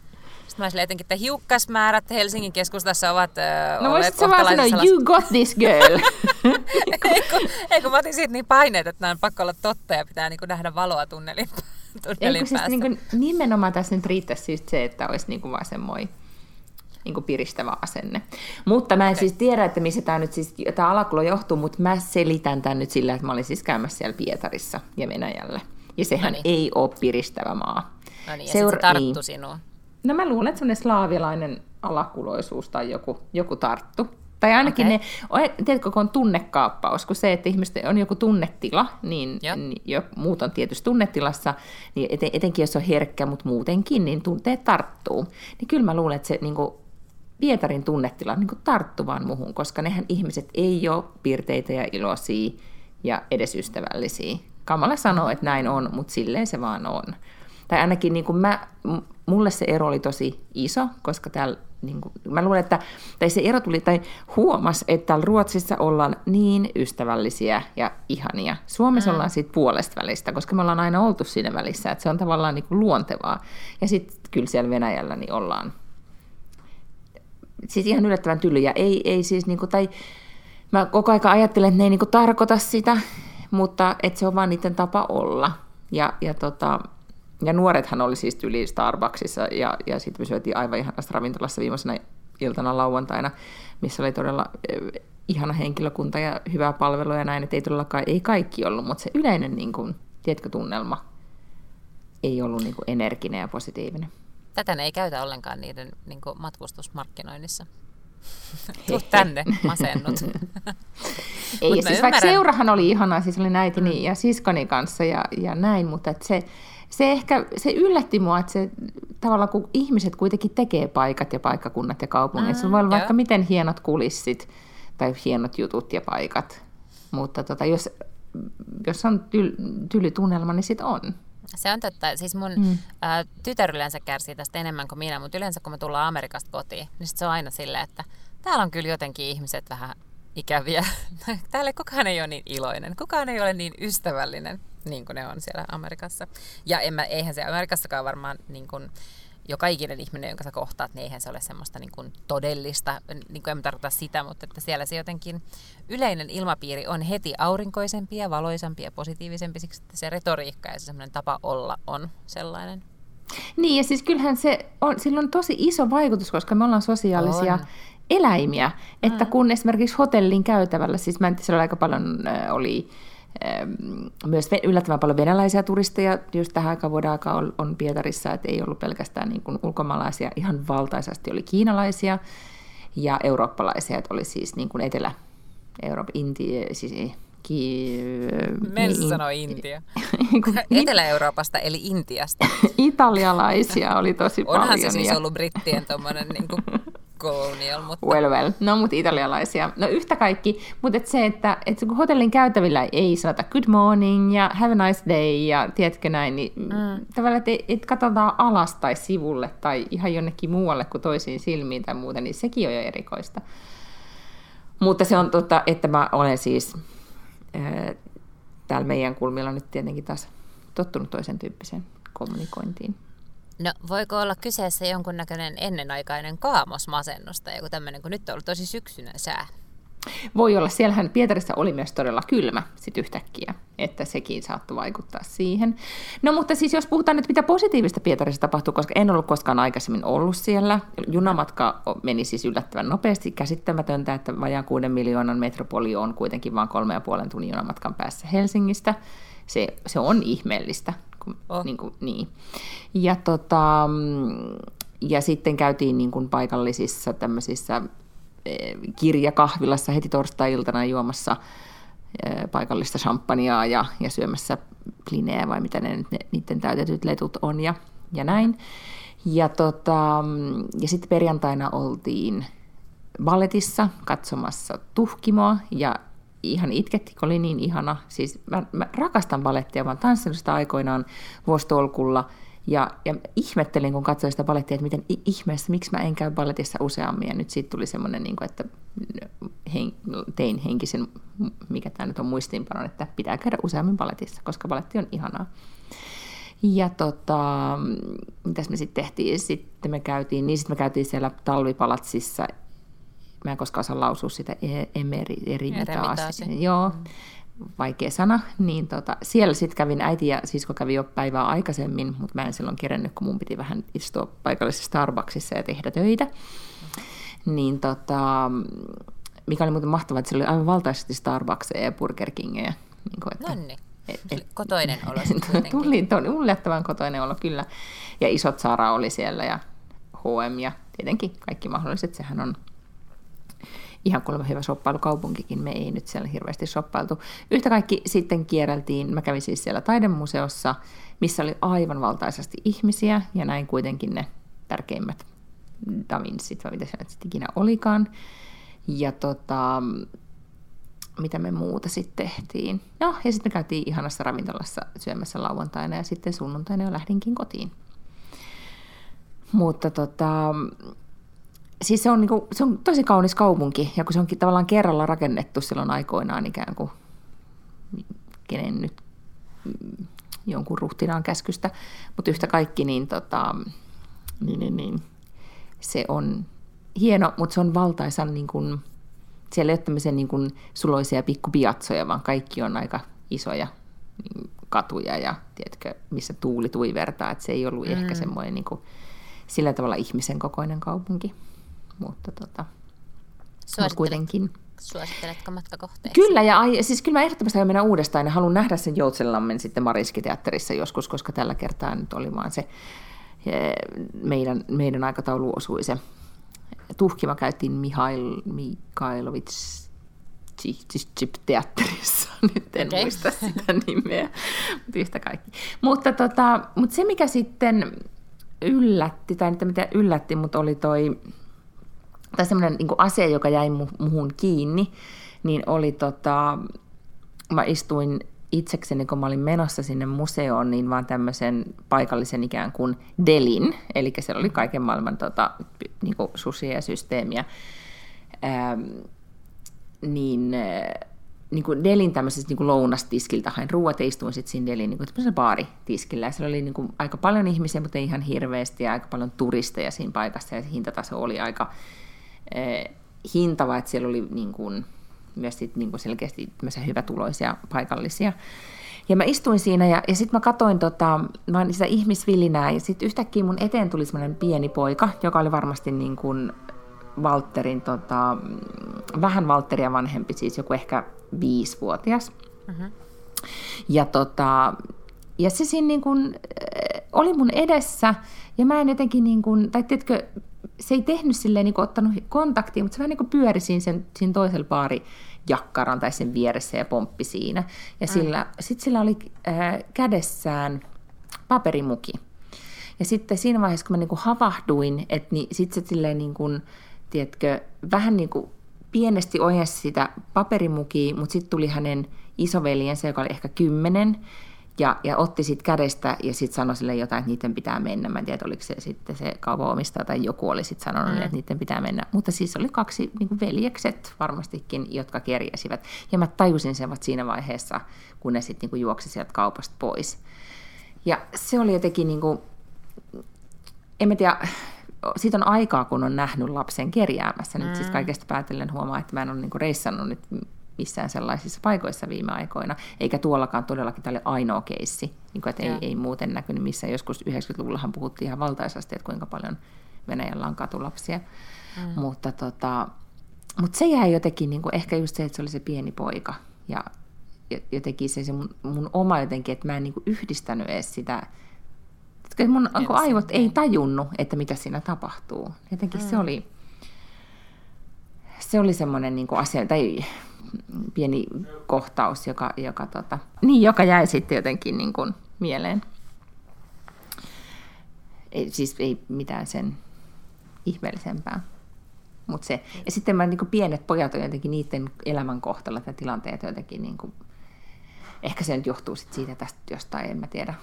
mä silleen jotenkin, että hiukkasmäärät Helsingin keskustassa ovat äh, No voisit sä vaan sanoa, you got this girl. ei, kun, ei kun mä otin siitä niin paineet, että nämä on pakko olla totta ja pitää niin kuin nähdä valoa tunnelin Eikö siis niin kuin, nimenomaan tässä nyt riittäisi siis se, että olisi niin kuin vaan semmoinen niin kuin piristävä asenne. Mutta mä en okay. siis tiedä, että missä tämä nyt siis, tämä alakulo johtuu, mutta mä selitän tämän nyt sillä, että mä olin siis käymässä siellä Pietarissa ja Venäjällä. Ja sehän no niin. ei ole piristävä maa. No niin, ja Seura- se tarttu niin. sinua. No mä luulen, että semmoinen slaavilainen alakuloisuus tai joku, joku tarttu. Tai ainakin okay. ne, tiedätkö, kun on tunnekaappaus, kun se, että ihmiset on joku tunnetila, niin, jo, muut on tietysti tunnetilassa, niin eten, etenkin jos on herkkä, mutta muutenkin, niin tunteet tarttuu. Niin kyllä mä luulen, että se niin kuin, Pietarin tunnetila niin kuin tarttuvaan muhun, koska nehän ihmiset ei ole piirteitä ja iloisia ja edes ystävällisiä. Kamala sanoo, että näin on, mutta silleen se vaan on. Tai ainakin niin kuin mä, mulle se ero oli tosi iso, koska täällä niin kuin, mä luulen, että tai se ero tuli, tai huomas, että täällä Ruotsissa ollaan niin ystävällisiä ja ihania. Suomessa mm. ollaan siitä puolesta välistä, koska me ollaan aina oltu siinä välissä, että se on tavallaan niin kuin luontevaa. Ja sitten kyllä siellä Venäjällä niin ollaan siis ihan yllättävän tylyjä. Ei, ei siis, niin kuin, tai mä koko ajan ajattelen, että ne ei niin kuin tarkoita sitä, mutta että se on vaan niiden tapa olla. Ja, ja tota, ja nuorethan oli siis yli Starbucksissa ja, ja sitten me syötiin aivan ihanassa ravintolassa viimeisenä iltana lauantaina, missä oli todella eh, ihana henkilökunta ja hyvää palvelua ja näin, että ei todellakaan, ei kaikki ollut, mutta se yleinen, niin kuin, tiedätkö, tunnelma ei ollut niin kuin energinen ja positiivinen. Tätä ne ei käytä ollenkaan niiden niin kuin matkustusmarkkinoinnissa. Tuu tänne, masennut. ei, siis ymmärrän... vaikka seurahan oli ihana, siis oli äitini mm. ja siskoni kanssa ja, ja näin, mutta että se, se ehkä se yllätti mua, että se tavallaan kun ihmiset kuitenkin tekee paikat ja paikkakunnat ja kaupungit, mm, se voi olla vaikka miten hienot kulissit tai hienot jutut ja paikat, mutta tota, jos, jos on tyl, tyly tunnelma, niin sit on. Se on totta. Siis mun mm. ä, tytär yleensä kärsii tästä enemmän kuin minä, mutta yleensä kun me tullaan Amerikasta kotiin, niin sit se on aina silleen, että täällä on kyllä jotenkin ihmiset vähän ikäviä. Täällä kukaan ei ole niin iloinen, kukaan ei ole niin ystävällinen niin kuin ne on siellä Amerikassa. Ja en mä, eihän se Amerikassakaan varmaan niin kuin, joka ikinen ihminen, jonka sä kohtaat, niin eihän se ole semmoista niin kuin todellista, niin kuin en tarkoita sitä, mutta että siellä se jotenkin yleinen ilmapiiri on heti aurinkoisempi ja valoisampi ja positiivisempi, siksi että se retoriikka ja se semmoinen tapa olla on sellainen. Niin, ja siis kyllähän se on, sillä on tosi iso vaikutus, koska me ollaan sosiaalisia on. eläimiä, että mm. kun esimerkiksi hotellin käytävällä, siis mä en tiedä, aika paljon äh, oli myös yllättävän paljon venäläisiä turisteja, just tähän aikaan vuoden aikaa on, on Pietarissa, että ei ollut pelkästään niin kuin ulkomaalaisia, ihan valtaisesti oli kiinalaisia ja eurooppalaisia, että oli siis niin kuin Etelä, Eurooppa, Intia, siis Ki... Mennä niin, sanoi Intia. Etelä-Euroopasta eli Intiasta. Italialaisia oli tosi Onhan paljon. Onhan se siis ollut brittien tuommoinen niin kuin colonial, mutta... Well, well. No, mutta italialaisia. No yhtä kaikki, mutta et se, että et kun hotellin käytävillä ei sanota good morning ja have a nice day ja tiedätkö näin, niin mm. tavallaan, että et, katsotaan alas tai sivulle tai ihan jonnekin muualle kuin toisiin silmiin tai muuta, niin sekin on jo erikoista. Mutta se on totta, että mä olen siis täällä meidän kulmilla nyt tietenkin taas tottunut toisen tyyppiseen kommunikointiin. No voiko olla kyseessä jonkunnäköinen ennenaikainen kaamosmasennus tai joku tämmöinen, kun nyt on ollut tosi syksyinen sää? Voi olla, siellähän Pietarissa oli myös todella kylmä sit yhtäkkiä, että sekin saattoi vaikuttaa siihen. No mutta siis jos puhutaan nyt mitä positiivista Pietarissa tapahtuu, koska en ollut koskaan aikaisemmin ollut siellä. Junamatka meni siis yllättävän nopeasti, käsittämätöntä, että vajaan kuuden miljoonan metropoli on kuitenkin vain kolme ja puolen tunnin junamatkan päässä Helsingistä. Se, se on ihmeellistä. Kun, oh. niin, kuin, niin. Ja, tota, ja sitten käytiin niin kuin paikallisissa tämmöisissä Eh, kirjakahvilassa heti torstai-iltana juomassa eh, paikallista champagnea ja, ja syömässä klineä vai mitä ne nyt ne, niiden täytetyt letut on ja, ja näin. Ja, tota, ja sitten perjantaina oltiin balletissa katsomassa tuhkimoa ja ihan itketti, kun oli niin ihana. Siis mä, mä rakastan balettia, mä oon tanssinut sitä aikoinaan vuostolkulla – ja, ja ihmettelin, kun katsoin sitä balettia, että miten ihmeessä, miksi mä en käy balletissa useammin. Ja nyt siitä tuli semmoinen, niin kuin, että hen, tein henkisen, mikä tämä nyt on muistiinpanon, että pitää käydä useammin balletissa, koska balletti on ihanaa. Ja tota, mitäs me sitten tehtiin? Sitten me käytiin, niin sitten me käytiin siellä talvipalatsissa mä en koskaan osaa lausua sitä e- emeri, eri, Joo, mm vaikea sana, niin tota, siellä sitten kävin, äiti ja sisko kävi jo päivää aikaisemmin, mutta mä en silloin kerennyt, kun mun piti vähän istua paikallisessa Starbucksissa ja tehdä töitä. Niin tota, mikä oli muuten mahtavaa, että siellä oli aivan valtaisesti Starbucksia ja Burger Kingia. Niin kuin, että, Nonni. Et, et, kotoinen olo Tuli yllättävän kotoinen olo, kyllä. Ja isot Sara oli siellä ja H&M ja tietenkin kaikki mahdolliset. Sehän on ihan kuulemma hyvä shoppailukaupunkikin, me ei nyt siellä hirveästi shoppailtu. Yhtä kaikki sitten kierreltiin, mä kävin siis siellä taidemuseossa, missä oli aivan valtaisesti ihmisiä, ja näin kuitenkin ne tärkeimmät Da Vincit, vai mitä se nyt ikinä olikaan. Ja tota, mitä me muuta sitten tehtiin. No, ja sitten käytiin ihanassa ravintolassa syömässä lauantaina, ja sitten sunnuntaina jo lähdinkin kotiin. Mutta tota, siis se on, niin kuin, se on tosi kaunis kaupunki, ja kun se onkin tavallaan kerralla rakennettu silloin aikoinaan ikään kuin kenen nyt jonkun ruhtinaan käskystä, mutta yhtä kaikki, niin, tota, niin, niin, niin se on hieno, mutta se on valtaisan, niin kuin, siellä ei ole tämmöisiä niin kuin suloisia pikkupiatsoja, vaan kaikki on aika isoja niin katuja ja tiedätkö, missä tuuli tuivertaa, että se ei ollut mm. ehkä semmoinen niin kuin, sillä tavalla ihmisen kokoinen kaupunki mutta tota, Suosittelet, kuitenkin. Suositteletko matkakohteeksi? Kyllä, ja ai, siis kyllä mä ehdottomasti aion mennä uudestaan ja haluan nähdä sen Joutsenlammen sitten Mariskiteatterissa joskus, koska tällä kertaa nyt oli vaan se meidän, meidän aikataulu osui se. Tuhkima käytiin Mihail Mikhailovits teatterissa, nyt en okay. muista sitä nimeä, mutta yhtä kaikki. Mutta, tota, mutta se, mikä sitten yllätti, tai mitä yllätti, mutta oli toi tai semmoinen niin asia, joka jäi muhun kiinni, niin oli tota, mä istuin itsekseni, kun mä olin menossa sinne museoon, niin vaan tämmöisen paikallisen ikään kuin delin, eli siellä oli kaiken maailman tota, niin susia ja systeemiä, ähm, niin, äh, niin kuin Delin tämmöisessä niin kuin lounastiskiltä hain ruuat ja istuin sitten siinä Delin niin kuin baaritiskillä. Ja siellä oli niin kuin aika paljon ihmisiä, mutta ei ihan hirveästi ja aika paljon turisteja siinä paikassa ja se hintataso oli aika Eh, hintava, että siellä oli niin kuin, myös sit, niin kuin selkeästi hyvätuloisia paikallisia. Ja mä istuin siinä ja, ja sitten mä katoin tota, mä sitä ihmisvilinää ja sitten yhtäkkiä mun eteen tuli semmoinen pieni poika, joka oli varmasti niin kuin Walterin, tota, vähän Walteria vanhempi, siis joku ehkä viisivuotias. Mm-hmm. Ja, tota, ja se siinä niin kuin, oli mun edessä ja mä en jotenkin, niin kuin, tai tiedätkö, se ei tehnyt silleen niin kuin ottanut kontaktia, mutta se vähän niin kuin pyöri siinä, sen, siinä toisella baari jakkaran tai sen vieressä ja pomppi siinä. Ja mm. sillä, sitten sillä oli äh, kädessään paperimuki. Ja sitten siinä vaiheessa, kun mä niin kuin havahduin, että niin, sitten se silleen niin kuin, tiedätkö, vähän niin kuin pienesti ojensi sitä paperimukia, mutta sitten tuli hänen isoveljensä, joka oli ehkä kymmenen, ja, ja otti sitten kädestä ja sitten sanoi sille jotain, että niiden pitää mennä. Mä en tiedä, oliko se sitten se kaupaomistaja tai joku oli sitten sanonut, mm. että niiden pitää mennä. Mutta siis oli kaksi niin kuin veljekset varmastikin, jotka kerjäsivät. Ja mä tajusin sen siinä vaiheessa, kun ne sitten niin juoksi sieltä kaupasta pois. Ja se oli jotenkin, niin kuin, en mä tiedä, siitä on aikaa, kun on nähnyt lapsen kerjäämässä. Nyt siis mm. siis kaikesta päätellen huomaa, että mä en ole niin reissannut nyt missään sellaisissa paikoissa viime aikoina, eikä tuollakaan todellakin tälle ainoa keissi, niin kuin, että ei, ei muuten näkynyt missään. Joskus 90-luvullahan puhuttiin ihan valtaisasti, että kuinka paljon Venäjällä on katulapsia. Mm. Mutta, tota, mutta se jäi jotenkin, niin kuin, ehkä just se, että se oli se pieni poika. Ja jotenkin se, se mun, mun oma jotenkin, että mä en niin kuin yhdistänyt edes sitä, että mun Ensin, aivot ei tajunnut, että mitä siinä tapahtuu. Jotenkin mm. se oli, se oli semmoinen niin asia, tai pieni kohtaus, joka, joka, tota, niin, joka jäi sitten jotenkin niin kuin mieleen. Ei, siis ei mitään sen ihmeellisempää. Mut se, ja sitten mä, niin kuin pienet pojat on jotenkin niiden elämän kohtalla ja tilanteet jotenkin, niin kuin, ehkä se nyt johtuu sit siitä tästä jostain, en mä tiedä.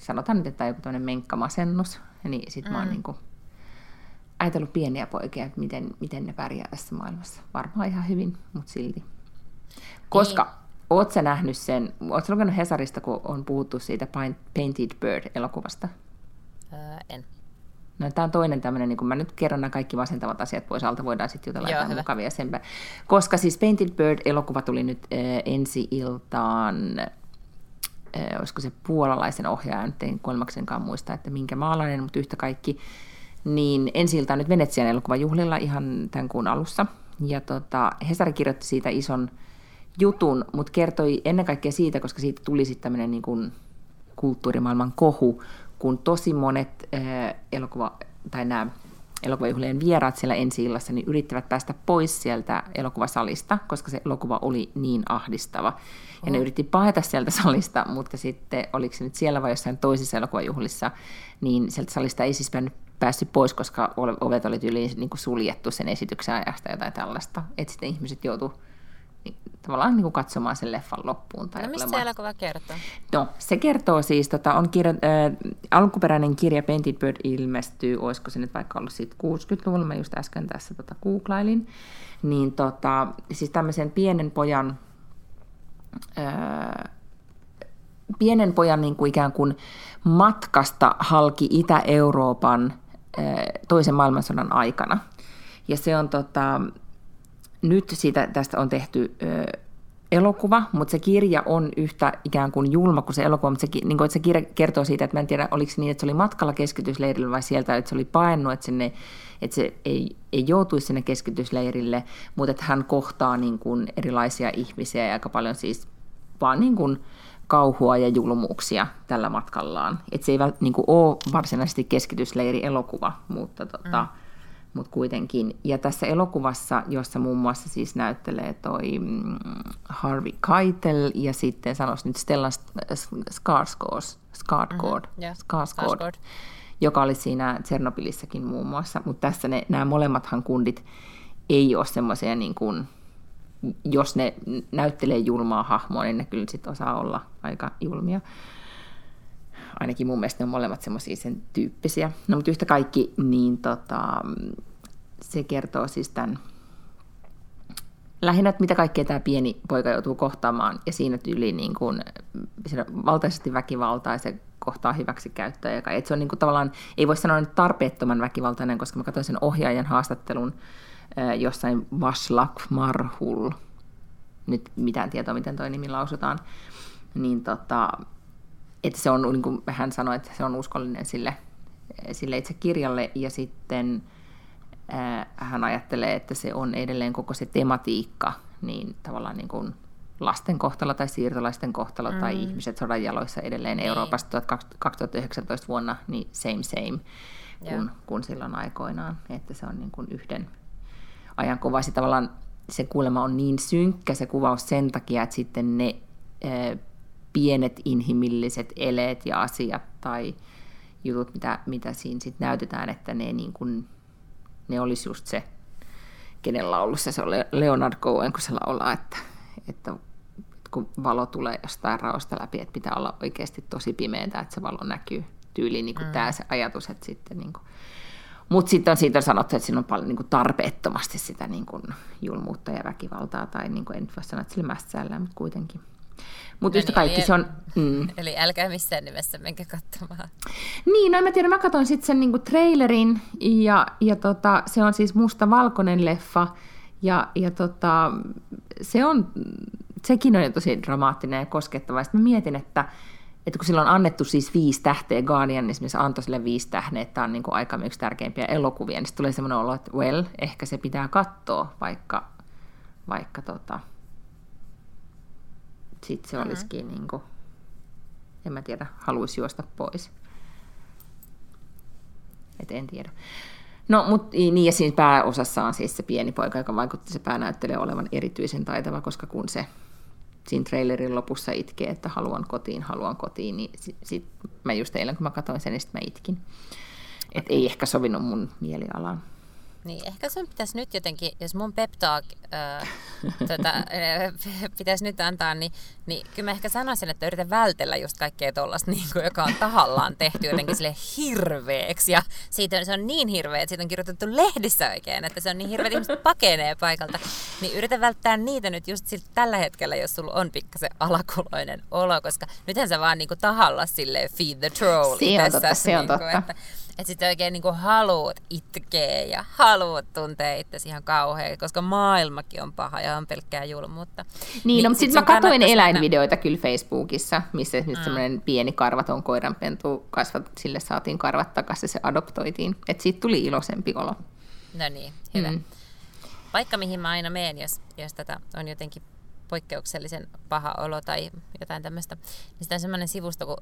Sanotaan nyt, että on joku tämmöinen menkkamasennus, niin sitten mm. mä oon mm. niin kuin, ajatellut pieniä poikia, että miten, miten ne pärjää tässä maailmassa. Varmaan ihan hyvin, mutta silti. Koska niin. oot sä nähnyt sen, oot lukenut Hesarista, kun on puhuttu siitä Painted Bird-elokuvasta? Öö, en. No, tämä on toinen tämmöinen, niin kun mä nyt kerron nämä kaikki vasentavat asiat pois alta, voidaan sitten jutella Joo, jotain mukavia senpä. Koska siis Painted Bird-elokuva tuli nyt äh, ensi iltaan, äh, olisiko se puolalaisen ohjaaja, nyt en kuolemaksenkaan muista, että minkä maalainen, mutta yhtä kaikki, niin ensi iltaan nyt Venetsian elokuvajuhlilla ihan tämän kuun alussa. Ja tota, Hesari kirjoitti siitä ison jutun, mutta kertoi ennen kaikkea siitä, koska siitä tuli sitten tämmöinen niin kuin kulttuurimaailman kohu, kun tosi monet äh, elokuva, tai nämä elokuvajuhlien vieraat siellä ensi illassa, niin yrittävät päästä pois sieltä elokuvasalista, koska se elokuva oli niin ahdistava. Ja ne yritti paeta sieltä salista, mutta sitten oliko se nyt siellä vai jossain toisissa elokuvajuhlissa, niin sieltä salista ei siis päässyt pois, koska ovet oli yli niin suljettu sen esityksen ajasta jotain tällaista. Että sitten ihmiset joutuivat tavallaan niin kuin katsomaan sen leffan loppuun. Tai no mistä se elokuva kertoo? No, se kertoo siis, tota, on kirja, äh, alkuperäinen kirja Painted Bird ilmestyy, olisiko se nyt vaikka ollut siitä 60-luvulla, mä just äsken tässä tota, googlailin, niin tota, siis tämmöisen pienen pojan, äh, pienen pojan niin kuin ikään kuin matkasta halki Itä-Euroopan äh, toisen maailmansodan aikana. Ja se on tota, nyt siitä, tästä on tehty ö, elokuva, mutta se kirja on yhtä ikään kuin julma kuin se elokuva, mutta se, niin kuin, että se kirja kertoo siitä, että mä en tiedä, oliko se niin, että se oli matkalla keskitysleirille vai sieltä, että se oli paennut, että, sinne, että se ei, ei joutuisi sinne keskitysleirille, mutta että hän kohtaa niin kuin erilaisia ihmisiä ja aika paljon siis vaan niin kuin kauhua ja julmuuksia tällä matkallaan. Että se ei niin kuin ole varsinaisesti keskitysleiri elokuva, mutta tota, mm mutta kuitenkin. Ja tässä elokuvassa, jossa muun muassa siis näyttelee toi mm, Harvey Keitel ja sitten sanoisi nyt Stellan Skarsgård, Skarsgård, mm-hmm, yeah. Skarsgård, joka oli siinä Tsernobylissakin muun muassa. Mutta tässä ne, nämä molemmathan kundit ei ole semmoisia niin kuin, jos ne näyttelee julmaa hahmoa, niin ne kyllä sitten osaa olla aika julmia ainakin mun mielestä ne on molemmat semmoisia sen tyyppisiä. No mutta yhtä kaikki, niin tota, se kertoo siis tämän lähinnä, että mitä kaikkea tämä pieni poika joutuu kohtaamaan, ja siinä tyyli niin kuin, siinä valtaisesti väkivaltaa, ja se kohtaa hyväksikäyttöä. Joka, se on niin kuin, tavallaan, ei voi sanoa nyt tarpeettoman väkivaltainen, koska mä katsoin sen ohjaajan haastattelun äh, jossain Vaslak Marhul, nyt mitään tietoa, miten toi nimi lausutaan, niin tota, että se on, niin kuin hän sanoi, että se on uskollinen sille, sille itse kirjalle, ja sitten ää, hän ajattelee, että se on edelleen koko se tematiikka, niin tavallaan niin kuin lasten kohtalo tai siirtolaisten kohtalo mm. tai ihmiset sodan jaloissa edelleen niin. Euroopassa 2019 vuonna, niin same same kuin, kuin silloin aikoinaan, että se on niin kuin yhden ajankuva. Se tavallaan se kuulema on niin synkkä se kuvaus sen takia, että sitten ne pienet inhimilliset eleet ja asiat tai jutut, mitä, mitä siinä sitten näytetään, että ne, niin kuin, ne olisi just se, kenen laulussa se on Leonard Cohen, kun se laulaa, että, että kun valo tulee jostain raosta läpi, että pitää olla oikeasti tosi pimeää, että se valo näkyy tyyliin niin mm. tämä se ajatus, että sitten niin kuin, mutta sitten on siitä sanottu, että siinä on paljon niin kuin tarpeettomasti sitä niin kuin julmuutta ja väkivaltaa, tai niin kuin, en voi sanoa, että sillä mutta kuitenkin. Mutta no yhtä niin, kaikki eli, se on... Mm. Eli älkää missään nimessä menkää katsomaan. Niin, no en mä tiedä, mä katsoin sitten sen niinku trailerin, ja, ja tota, se on siis musta-valkoinen leffa, ja, ja tota, se on, sekin on tosi dramaattinen ja koskettava. Sitten mä mietin, että, että kun sillä on annettu siis viisi tähteä, Guardian esimerkiksi antoi sille viisi tähteä, että tämä on niin kuin aika yksi tärkeimpiä elokuvia, niin sitten tulee semmoinen olo, että well, ehkä se pitää katsoa, vaikka, vaikka tota, sitten se mm-hmm. olisikin niin kuin, en mä tiedä, haluaisi juosta pois. Et en tiedä. No, mutta niin, ja siinä pääosassa on siis se pieni poika, joka vaikutti se päänäyttelijä olevan erityisen taitava, koska kun se siinä trailerin lopussa itkee, että haluan kotiin, haluan kotiin, niin sit, sit mä just eilen, kun mä katsoin sen, niin sit mä itkin. Että ei ehkä sovinut mun mielialaan. Niin, ehkä sun pitäisi nyt jotenkin, jos mun pep talk äh, tota, pitäisi nyt antaa, niin, niin kyllä mä ehkä sanoisin, että yritän vältellä just kaikkea tollasta, niin kuin, joka on tahallaan tehty jotenkin sille hirveeksi. Ja siitä, se on niin hirveä, että siitä on kirjoitettu lehdissä oikein, että se on niin hirveä, että ihmiset pakenee paikalta. Niin yritän välttää niitä nyt just siltä tällä hetkellä, jos sulla on pikkasen alakuloinen olo, koska nythän sä vaan niin kuin tahalla sille feed the troll. Se on totta, se on niin kuin, totta. Että, että sitten oikein niinku haluat itkeä ja haluat tuntea itsesi ihan kauhean, koska maailmakin on paha ja on pelkkää julmuutta. Niin, niin no, mutta sitten sit mä katsoin eläinvideoita kyllä Facebookissa, missä mm. semmoinen pieni karvaton koiranpentu kasvat, sille saatiin karvat takaisin ja se adoptoitiin. Että siitä tuli iloisempi olo. No niin, hyvä. Mm. Paikka, mihin mä aina menen, jos, jos tätä on jotenkin poikkeuksellisen paha olo tai jotain tämmöistä, niin sitä on semmoinen sivusto, kun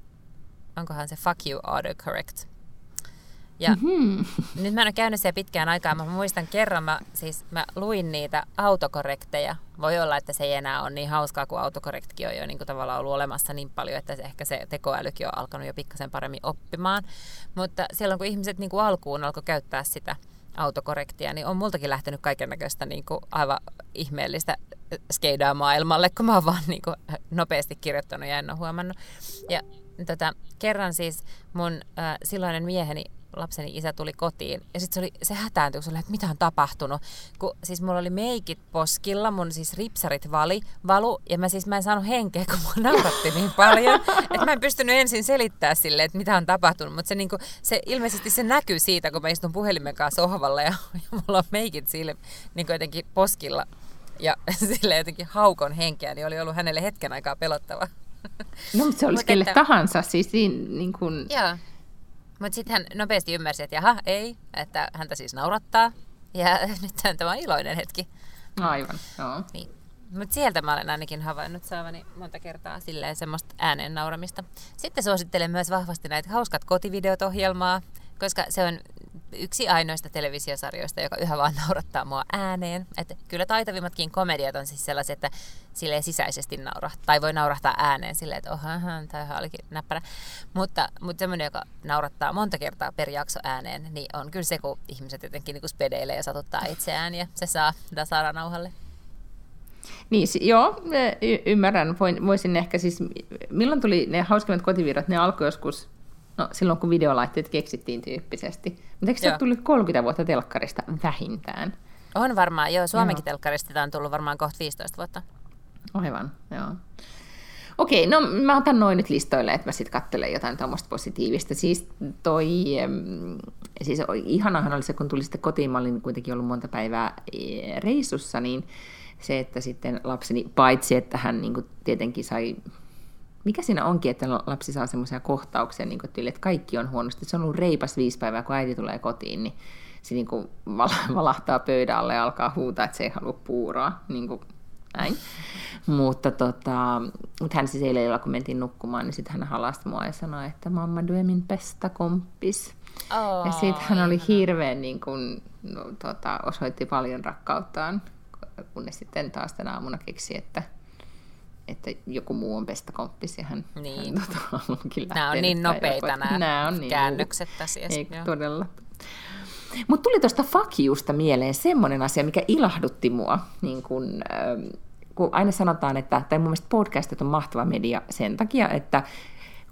onkohan se fuck you autocorrect ja mm-hmm. nyt mä en ole käynyt siellä pitkään aikaa, mä muistan kerran, mä, siis mä luin niitä autokorrekteja. Voi olla, että se ei enää ole niin hauskaa, kun autokorrektkin on jo niin kuin tavallaan ollut olemassa niin paljon, että se, ehkä se tekoälykin on alkanut jo pikkasen paremmin oppimaan. Mutta silloin, kun ihmiset niin kuin alkuun alkoi käyttää sitä autokorrektia, niin on multakin lähtenyt kaiken näköistä niin aivan ihmeellistä skeidaa maailmalle, kun mä oon vaan niin kuin nopeasti kirjoittanut ja en ole huomannut. Ja tota, kerran siis mun äh, silloinen mieheni lapseni isä tuli kotiin ja sitten se, oli, se hätääntyi, kun se oli, että mitä on tapahtunut. Kun, siis mulla oli meikit poskilla, mun siis ripsarit vali, valu ja mä siis mä en saanut henkeä, kun mua nauratti niin paljon, että mä en pystynyt ensin selittää sille, että mitä on tapahtunut, mutta se, niinku, se, ilmeisesti se näkyy siitä, kun mä istun puhelimen kanssa sohvalla ja, ja mulla on meikit sille niin jotenkin poskilla ja sille jotenkin haukon henkeä, niin oli ollut hänelle hetken aikaa pelottava. No, mutta se olisi kelle että... tahansa, siis siinä niin kuin... Joo. Mutta sitten hän nopeasti ymmärsi, että jaha, ei, että häntä siis naurattaa. Ja nyt tämä on iloinen hetki. Aivan, joo. Niin. Mutta sieltä mä olen ainakin havainnut saavani monta kertaa silleen semmoista äänen nauramista. Sitten suosittelen myös vahvasti näitä hauskat kotivideot ohjelmaa, koska se on yksi ainoista televisiosarjoista, joka yhä vaan naurattaa mua ääneen. Et kyllä taitavimmatkin komediat on siis sellaisia, että sille sisäisesti naurahtaa, tai voi naurahtaa ääneen silleen, että oha, tämä olikin näppärä. Mutta, mutta semmoinen, joka naurattaa monta kertaa per jakso ääneen, niin on kyllä se, kun ihmiset jotenkin niin spedeilee ja satuttaa itseään, ja se saa Dasara nauhalle. Niin, joo, y- ymmärrän. Voin, voisin ehkä siis, milloin tuli ne hauskimmat kotivirrat, ne alkoi joskus No silloin kun videolaitteet keksittiin tyyppisesti. Mutta eikö se ole tullut 30 vuotta telkkarista vähintään? On varmaan, joo. Suomenkin joo. telkkarista on tullut varmaan kohta 15 vuotta. Aivan, joo. Okei, no mä otan noin nyt listoille, että mä sitten katselen jotain tuommoista positiivista. Siis toi, siis ihanahan oli se, kun tuli sitten kotiin, mä olin kuitenkin ollut monta päivää e, reissussa, niin se, että sitten lapseni, paitsi että hän niin kuin tietenkin sai mikä siinä onkin, että lapsi saa semmoisia kohtauksia, niin kuin, että kaikki on huonosti. Se on ollut reipas viisi päivää, kun äiti tulee kotiin, niin se niin kuin valahtaa pöydälle ja alkaa huutaa, että se ei halua puuroa. Niin kuin näin. mutta, tota, mutta hän siis eilen kun mentiin nukkumaan, niin sitten hän halasi mua ja sanoi, että mamma, du är min bästa kompis. Oh, ja sitten hän oli hirveän, niin kuin, no, tota, osoitti paljon rakkauttaan, kunnes sitten taas tänä aamuna keksi, että että joku muu on pestakomppis ja hän, niin. hän tota, onkin Nämä on niin nopeita nämä, nämä on niin käännökset asiassa. Ei, todella. Mutta tuli tuosta fakiusta mieleen semmoinen asia, mikä ilahdutti mua, niin kun, ähm, kun aina sanotaan, että, tai mun mielestä podcastit on mahtava media sen takia, että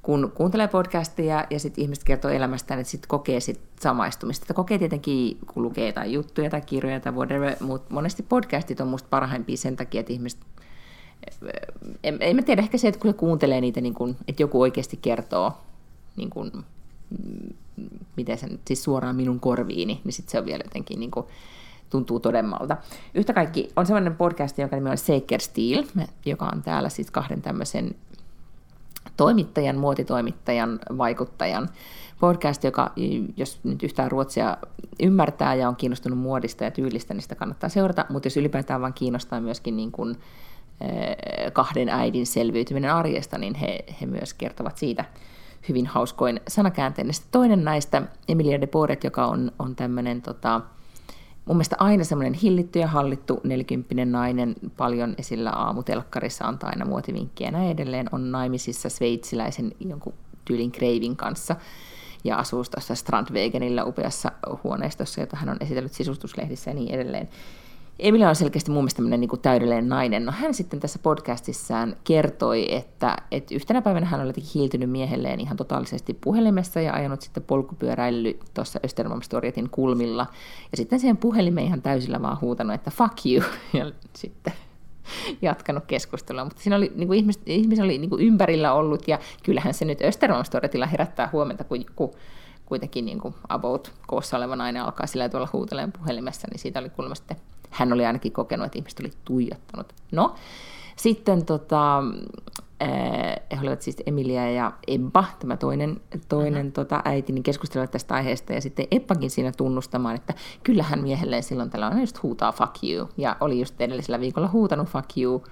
kun kuuntelee podcastia ja sitten ihmiset kertoo elämästään, että sitten kokee sit samaistumista. Että kokee tietenkin, kun lukee jotain juttuja tai kirjoja tai whatever, mutta monesti podcastit on musta parhaimpia sen takia, että ihmiset en, en mä tiedä, ehkä se, että kun se kuuntelee niitä, niin kun, että joku oikeasti kertoo, niin kun, mm, miten se nyt, siis suoraan minun korviini, niin sitten se on vielä jotenkin niin kun, tuntuu todemmalta. Yhtä kaikki on sellainen podcast, jonka nimi on Saker Steel, joka on täällä siis kahden tämmöisen toimittajan, muotitoimittajan, vaikuttajan podcast, joka, jos nyt yhtään ruotsia ymmärtää ja on kiinnostunut muodista ja tyylistä, niin sitä kannattaa seurata, mutta jos ylipäätään vaan kiinnostaa myöskin niin kuin, kahden äidin selviytyminen arjesta, niin he, he myös kertovat siitä hyvin hauskoin sanakääntein. Toinen näistä, Emilia de Boret, joka on, on tämmöinen tota, mun mielestä aina semmoinen hillitty ja hallittu nelikymppinen nainen, paljon esillä aamutelkkarissa, antaa aina muotivinkkejä ja näin edelleen, on naimisissa sveitsiläisen jonkun tyylin Kreivin kanssa ja asuu tuossa Strandwegenillä upeassa huoneistossa, jota hän on esitellyt sisustuslehdissä ja niin edelleen. Emilia on selkeästi mun mielestä niin kuin täydellinen nainen. No, hän sitten tässä podcastissaan kertoi, että, että yhtenä päivänä hän oli hiiltynyt miehelleen ihan totaalisesti puhelimessa ja ajanut sitten polkupyöräily tuossa Östermalmstorjetin kulmilla. Ja sitten siihen puhelimeen ihan täysillä vaan huutanut, että fuck you. Ja sitten jatkanut keskustelua, mutta siinä oli, niin kuin ihmis, ihmis oli niin kuin ympärillä ollut, ja kyllähän se nyt Östermalmstorjetilla herättää huomenta, kun, kun kuitenkin niin kuin about koossa oleva nainen alkaa sillä tuolla huuteleen puhelimessa, niin siitä oli kuulemma sitten hän oli ainakin kokenut, että ihmiset oli tuijottanut. No, sitten tota, he olivat siis Emilia ja Ebba, tämä toinen, toinen uh-huh. tota, äiti, niin keskustelivat tästä aiheesta, ja sitten Ebbakin siinä tunnustamaan, että kyllähän miehelleen silloin tällä on just huutaa fuck you, ja oli just edellisellä viikolla huutanut fuck you,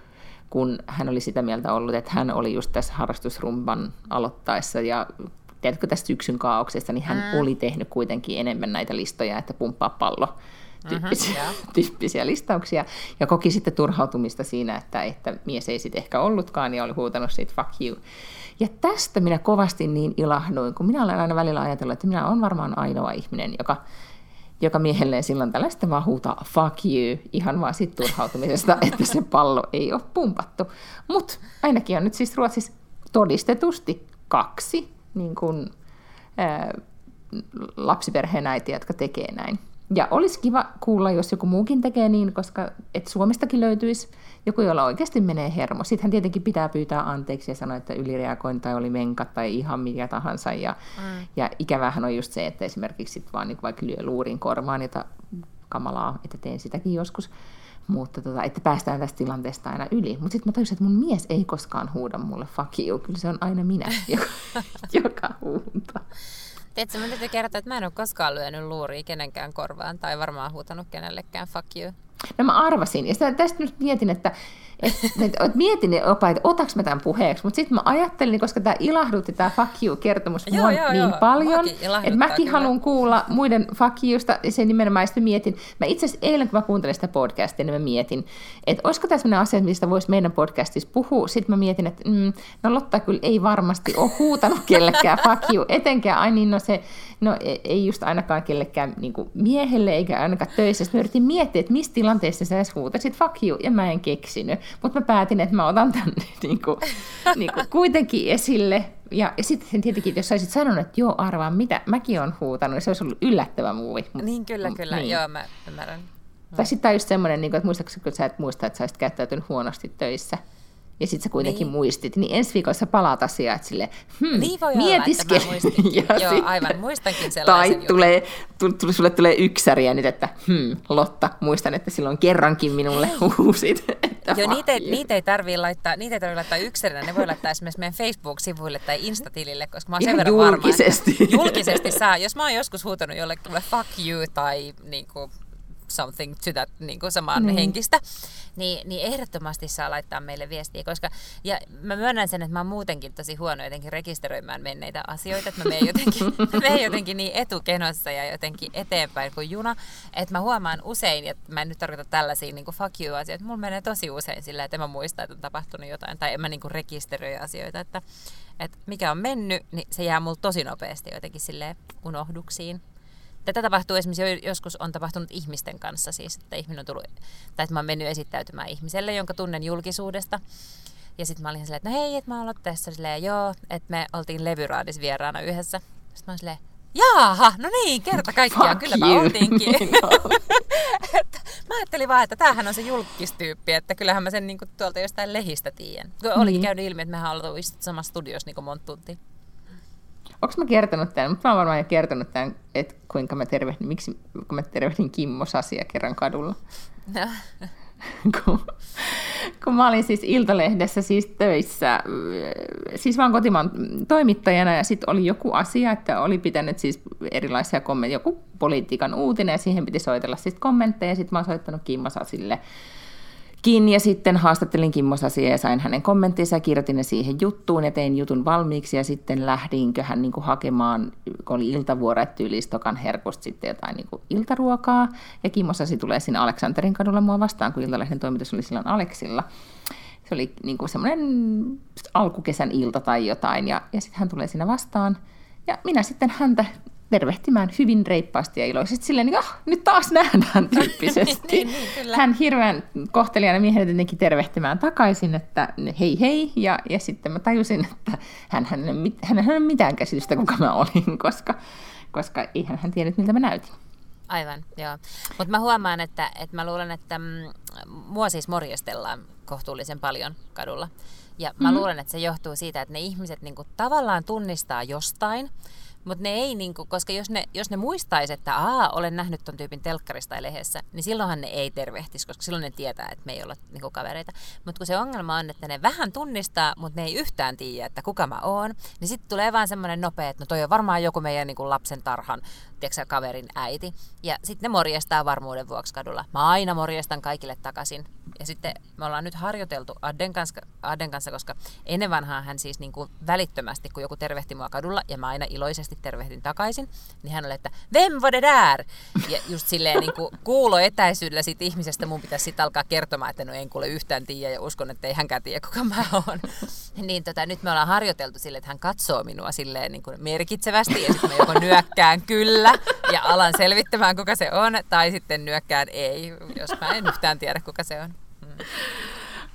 kun hän oli sitä mieltä ollut, että hän oli just tässä harrastusrumban aloittaessa, ja tiedätkö tästä syksyn kaauksesta, niin hän uh-huh. oli tehnyt kuitenkin enemmän näitä listoja, että pumppaa pallo tyyppisiä, yeah. tyyppisiä listauksia, ja koki sitten turhautumista siinä, että, että mies ei sitten ehkä ollutkaan, ja oli huutanut siitä fuck you. Ja tästä minä kovasti niin ilahduin, kun minä olen aina välillä ajatellut, että minä olen varmaan ainoa ihminen, joka, joka miehelleen silloin tällaista vaan huutaa fuck you, ihan vaan sit turhautumisesta, että se pallo ei ole pumpattu. Mutta ainakin on nyt siis Ruotsissa todistetusti kaksi niin kun, ää, lapsiperheen äitiä, jotka tekee näin. Ja olisi kiva kuulla, jos joku muukin tekee niin, koska et Suomestakin löytyisi joku, jolla oikeasti menee hermo. Sittenhän tietenkin pitää pyytää anteeksi ja sanoa, että ylireagoin tai oli menka tai ihan mikä tahansa. Ja, mm. ja ikävähän on just se, että esimerkiksi sit vaan niin vaikka lyö luurin korvaan, jota kamalaa, että teen sitäkin joskus. Mutta tota, että päästään tästä tilanteesta aina yli. Mutta sitten mä tajusin, että mun mies ei koskaan huuda mulle fuck you. Kyllä se on aina minä, joka, joka huutaa. Tiedätkö, mä täytyy kertoa, että mä en ole koskaan lyönyt luuria kenenkään korvaan tai varmaan huutanut kenellekään fuck you. No mä arvasin. Ja tästä nyt mietin, että et, et, et mietin opa, että otaks mä tämän puheeksi, mutta sitten mä ajattelin, koska tämä ilahdutti tämä fuck you-kertomus joo, mua joo, niin joo. paljon, että mäkin haluan kuulla muiden fuck yousta, ja sen nimenomaan sitten mietin. Mä itse asiassa eilen, kun mä kuuntelin sitä podcastia, niin mä mietin, että olisiko tässä sellainen asia, mistä voisi meidän podcastissa puhua. Sitten mä mietin, että mm, no Lotta kyllä ei varmasti ole huutanut kellekään fuck you, etenkään, ai niin, no se No e, ei just ainakaan kellekään niin miehelle eikä ainakaan töissä. Sitten mä yritin miettiä, että missä tilanteessa sä edes huutasit fuck you, ja mä en keksinyt. Mutta mä päätin, että mä otan tämän niin kuin, niin kuin kuitenkin esille. Ja, ja sitten tietenkin, jos saisit sanonut, että joo, arvaa mitä, mäkin on huutanut, niin se olisi ollut yllättävä muuvi. Niin, kyllä, kyllä. Niin. Joo, mä ymmärrän. Tai sitten tämä just semmoinen, niin että muistaakseni, kun sä et muista, että sä olisit käyttäytynyt huonosti töissä ja sitten sä kuitenkin niin. muistit, niin ensi viikolla sä palaat asiaan, että sille, hmm, niin voi mietiskele. Olla, että Joo, sit, aivan, muistankin sellaisen Tai tulee, tu, sulle tulee yksäriä nyt, että hmm, Lotta, muistan, että silloin kerrankin minulle huusit. Joo, niitä, ei, niitä ei tarvii laittaa, niitä ei tarvii laittaa yksärinä, ne voi laittaa esimerkiksi meidän Facebook-sivuille tai Instatilille, koska mä oon sen verran julkisesti. varma, julkisesti saa. Jos mä oon joskus huutanut jollekin fuck you tai niin kuin, something to that niin kuin samaan niin. henkistä, niin, niin ehdottomasti saa laittaa meille viestiä, koska ja mä myönnän sen, että mä oon muutenkin tosi huono jotenkin rekisteröimään menneitä asioita, että mä menen jotenkin, menen jotenkin niin etukenossa ja jotenkin eteenpäin kuin juna, että mä huomaan usein, että mä en nyt tarkoita tällaisia niin kuin fuck you asioita, mulla menee tosi usein sillä, että en mä muista, että on tapahtunut jotain, tai en mä niin kuin rekisteröi asioita, että, että mikä on mennyt, niin se jää mulla tosi nopeasti jotenkin sille unohduksiin. Tätä tapahtuu esimerkiksi joskus on tapahtunut ihmisten kanssa siis, että ihminen on tullut, tai että mä oon mennyt esittäytymään ihmiselle, jonka tunnen julkisuudesta. Ja sitten mä olin silleen, että no hei, että mä oon tässä silleen, joo, että me oltiin levyraadis vieraana yhdessä. Sitten mä olin silleen, Jaaha, no niin, kerta kaikkiaan, kyllä mä oltiinkin. Mä ajattelin vaan, että tämähän on se julkistyyppi, että kyllähän mä sen niin kuin, tuolta jostain lehistä tiedän. Kun olikin niin. käynyt ilmi, että mehän ollaan istuttu samassa studiossa niin kuin monta tuntia. Onko mä kertonut tämän? Mutta mä oon varmaan jo kertonut tämän, että kuinka mä tervehdin, miksi kun mä tervehdin Kimmo Sasia kerran kadulla. No. kun, kun mä olin siis Iltalehdessä siis töissä, siis vaan kotimaan toimittajana, ja sitten oli joku asia, että oli pitänyt siis erilaisia kommentteja, joku politiikan uutinen, ja siihen piti soitella siis kommentteja, ja sitten mä oon soittanut Kimmo Sasille kiinni ja sitten haastattelin Kimmo Sasia ja sain hänen kommenttinsa ja kirjoitin ne siihen juttuun ja tein jutun valmiiksi ja sitten lähdinköhän niin kuin hakemaan, kun oli iltavuoro, että yli Stokan herkusta sitten jotain niin kuin iltaruokaa ja Kimmo Sasi tulee sinne Aleksanterin kadulla mua vastaan, kun Iltalehden toimitus oli silloin Aleksilla. Se oli niin kuin semmoinen alkukesän ilta tai jotain ja, ja sitten hän tulee siinä vastaan ja minä sitten häntä tervehtimään hyvin reippaasti ja iloisesti silleen, niin, ah, nyt taas nähdään tyyppisesti. niin, niin, niin, Hän hirveän kohtelijana miehen jotenkin tervehtimään takaisin, että hei hei, ja, ja sitten mä tajusin, että hän, hän, hän, hän ei mitään käsitystä, kuka mä olin, koska, koska eihän hän tiennyt, miltä mä näytin. Aivan, joo. Mutta mä huomaan, että, että mä luulen, että mm, mua siis morjestellaan kohtuullisen paljon kadulla. Ja mä mm-hmm. luulen, että se johtuu siitä, että ne ihmiset niinku tavallaan tunnistaa jostain, mutta ne ei, niinku, koska jos ne, jos ne muistaisi, että Aa, olen nähnyt ton tyypin telkkarista tai lehdessä, niin silloinhan ne ei tervehtisi, koska silloin ne tietää, että me ei olla niinku, kavereita. Mutta kun se ongelma on, että ne vähän tunnistaa, mutta ne ei yhtään tiedä, että kuka mä oon, niin sitten tulee vaan semmoinen nopea, että no toi on varmaan joku meidän niinku, lapsen tarhan tiedätkö, kaverin äiti. Ja sitten ne morjestaa varmuuden vuoksi kadulla. Mä aina morjestan kaikille takaisin. Ja sitten me ollaan nyt harjoiteltu Adden kanssa, Adden kanssa koska ennen vanhaa hän siis niin kuin välittömästi, kun joku tervehti mua kadulla, ja mä aina iloisesti tervehdin takaisin, niin hän oli, että Vem var det där? Ja just silleen niin kuin kuulo etäisyydellä siitä ihmisestä mun pitäisi sitten alkaa kertomaan, että no en kuule yhtään tiedä ja uskon, että ei hänkään tiedä, kuka mä oon. Niin tota, nyt me ollaan harjoiteltu silleen, että hän katsoo minua silleen niin kuin merkitsevästi ja sitten mä joko nyökkään kyllä kyllä ja alan selvittämään, kuka se on, tai sitten nyökkään ei, jos mä en yhtään tiedä, kuka se on. Hmm.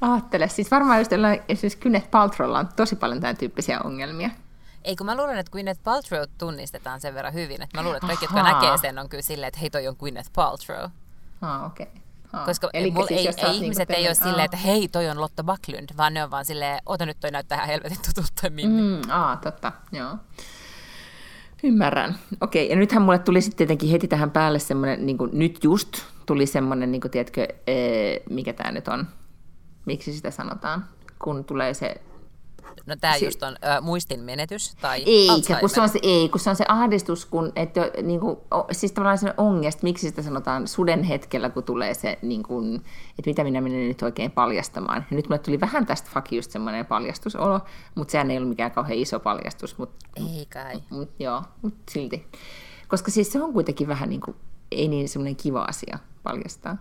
Aattele, siis varmaan just esimerkiksi Gwyneth Paltrowlla on tosi paljon tämän tyyppisiä ongelmia. Ei, kun mä luulen, että Gwyneth Paltrow tunnistetaan sen verran hyvin, että mä luulen, että kaikki, Ahaa. jotka näkee sen, on kyllä silleen, että hei, toi on Gwyneth Paltrow. Ah, okei. Okay. Ah. Koska Eli mul, siis, ei, ei niinku ihmiset niinku ei ole silleen, että hei, toi on Lotta Backlund, vaan ne on vaan silleen, ota nyt toi näyttää ihan helvetin tutulta Mimmi. Mm, aa, totta, joo. Ymmärrän. Okei, ja nythän mulle tuli sitten tietenkin heti tähän päälle semmoinen, niin kuin nyt just tuli semmoinen, niin kuin, tiedätkö, ee, mikä tämä nyt on, miksi sitä sanotaan, kun tulee se No tämä si- just on ö, muistin menetys tai Eikä, kun se on se, ei, kun se on se ahdistus, kun, että, niin kuin, siis tavallaan se ongest, miksi sitä sanotaan suden hetkellä, kun tulee se, niin kuin, että mitä minä menen nyt oikein paljastamaan. Ja nyt mulle tuli vähän tästä fuck just semmoinen paljastusolo, mutta sehän ei ollut mikään kauhean iso paljastus. Mutta, ei kai. Mut, joo, mutta silti. Koska siis se on kuitenkin vähän niin kuin, ei niin semmoinen kiva asia paljastaa.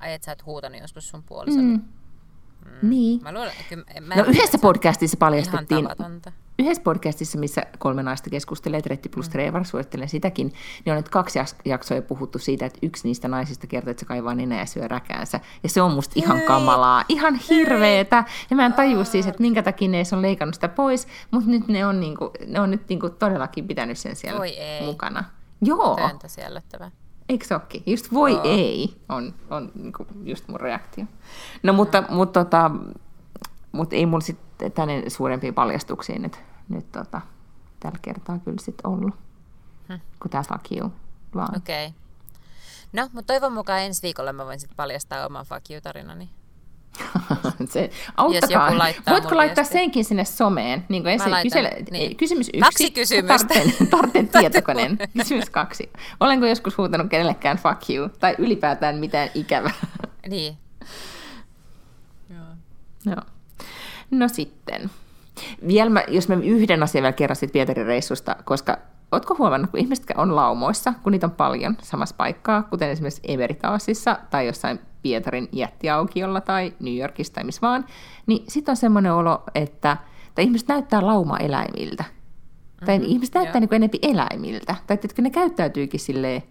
Ai, että sä et huutanut joskus sun puolisolle? Mm. Mm. Niin. Mä luulen, kyllä, mä no yhdessä podcastissa paljastettiin, yhdessä podcastissa, missä kolme naista keskustelee, Tretti plus mm. Trevor, suosittelen sitäkin, niin on nyt kaksi jaksoa puhuttu siitä, että yksi niistä naisista kertoo, että se kaivaa nenä ja syö räkäänsä. Ja se on musta ihan kamalaa, ihan hirveetä. Ja mä en tajua siis, että minkä takia ne on leikannut sitä pois, mutta nyt ne on, niinku, ne on nyt niinku todellakin pitänyt sen siellä Oi ei. mukana. Joo. Töntä siellättävää. Eikö se olekin? Just voi oh. ei on, on niin just mun reaktio. No mutta, mm. mutta, tota, mutta ei mun sitten tänne suurempiin paljastuksiin nyt, nyt tota, tällä kertaa kyllä sitten ollut, hmm. kuin tämä fuck you. Okei. Okay. No, mutta toivon mukaan ensi viikolla mä voin sitten paljastaa oman fuck you-tarinani. se, auttakaa. Voitko laittaa viesti. senkin sinne someen? Niin kuin ensin, kysele, niin. Kysymys yksi. Kaksi kysymystä. Tarten, tarten tietokoneen. Kysymys kaksi. Olenko joskus huutanut kenellekään fuck you? Tai ylipäätään mitään ikävää? Niin. Joo. Joo. No sitten. Vielä mä, jos mä yhden asian vielä kerran Pietarin reissusta, koska Oletko huomannut, kun ihmiset on laumoissa, kun niitä on paljon samassa paikkaa, kuten esimerkiksi Everitaasissa tai jossain Pietarin jättiaukiolla tai New Yorkissa tai missä vaan, niin sitten on semmoinen olo, että tai ihmiset näyttää lauma-eläimiltä. Mm-hmm, tai ihmiset näyttää niin enempi eläimiltä. Tai että ne käyttäytyykin silleen,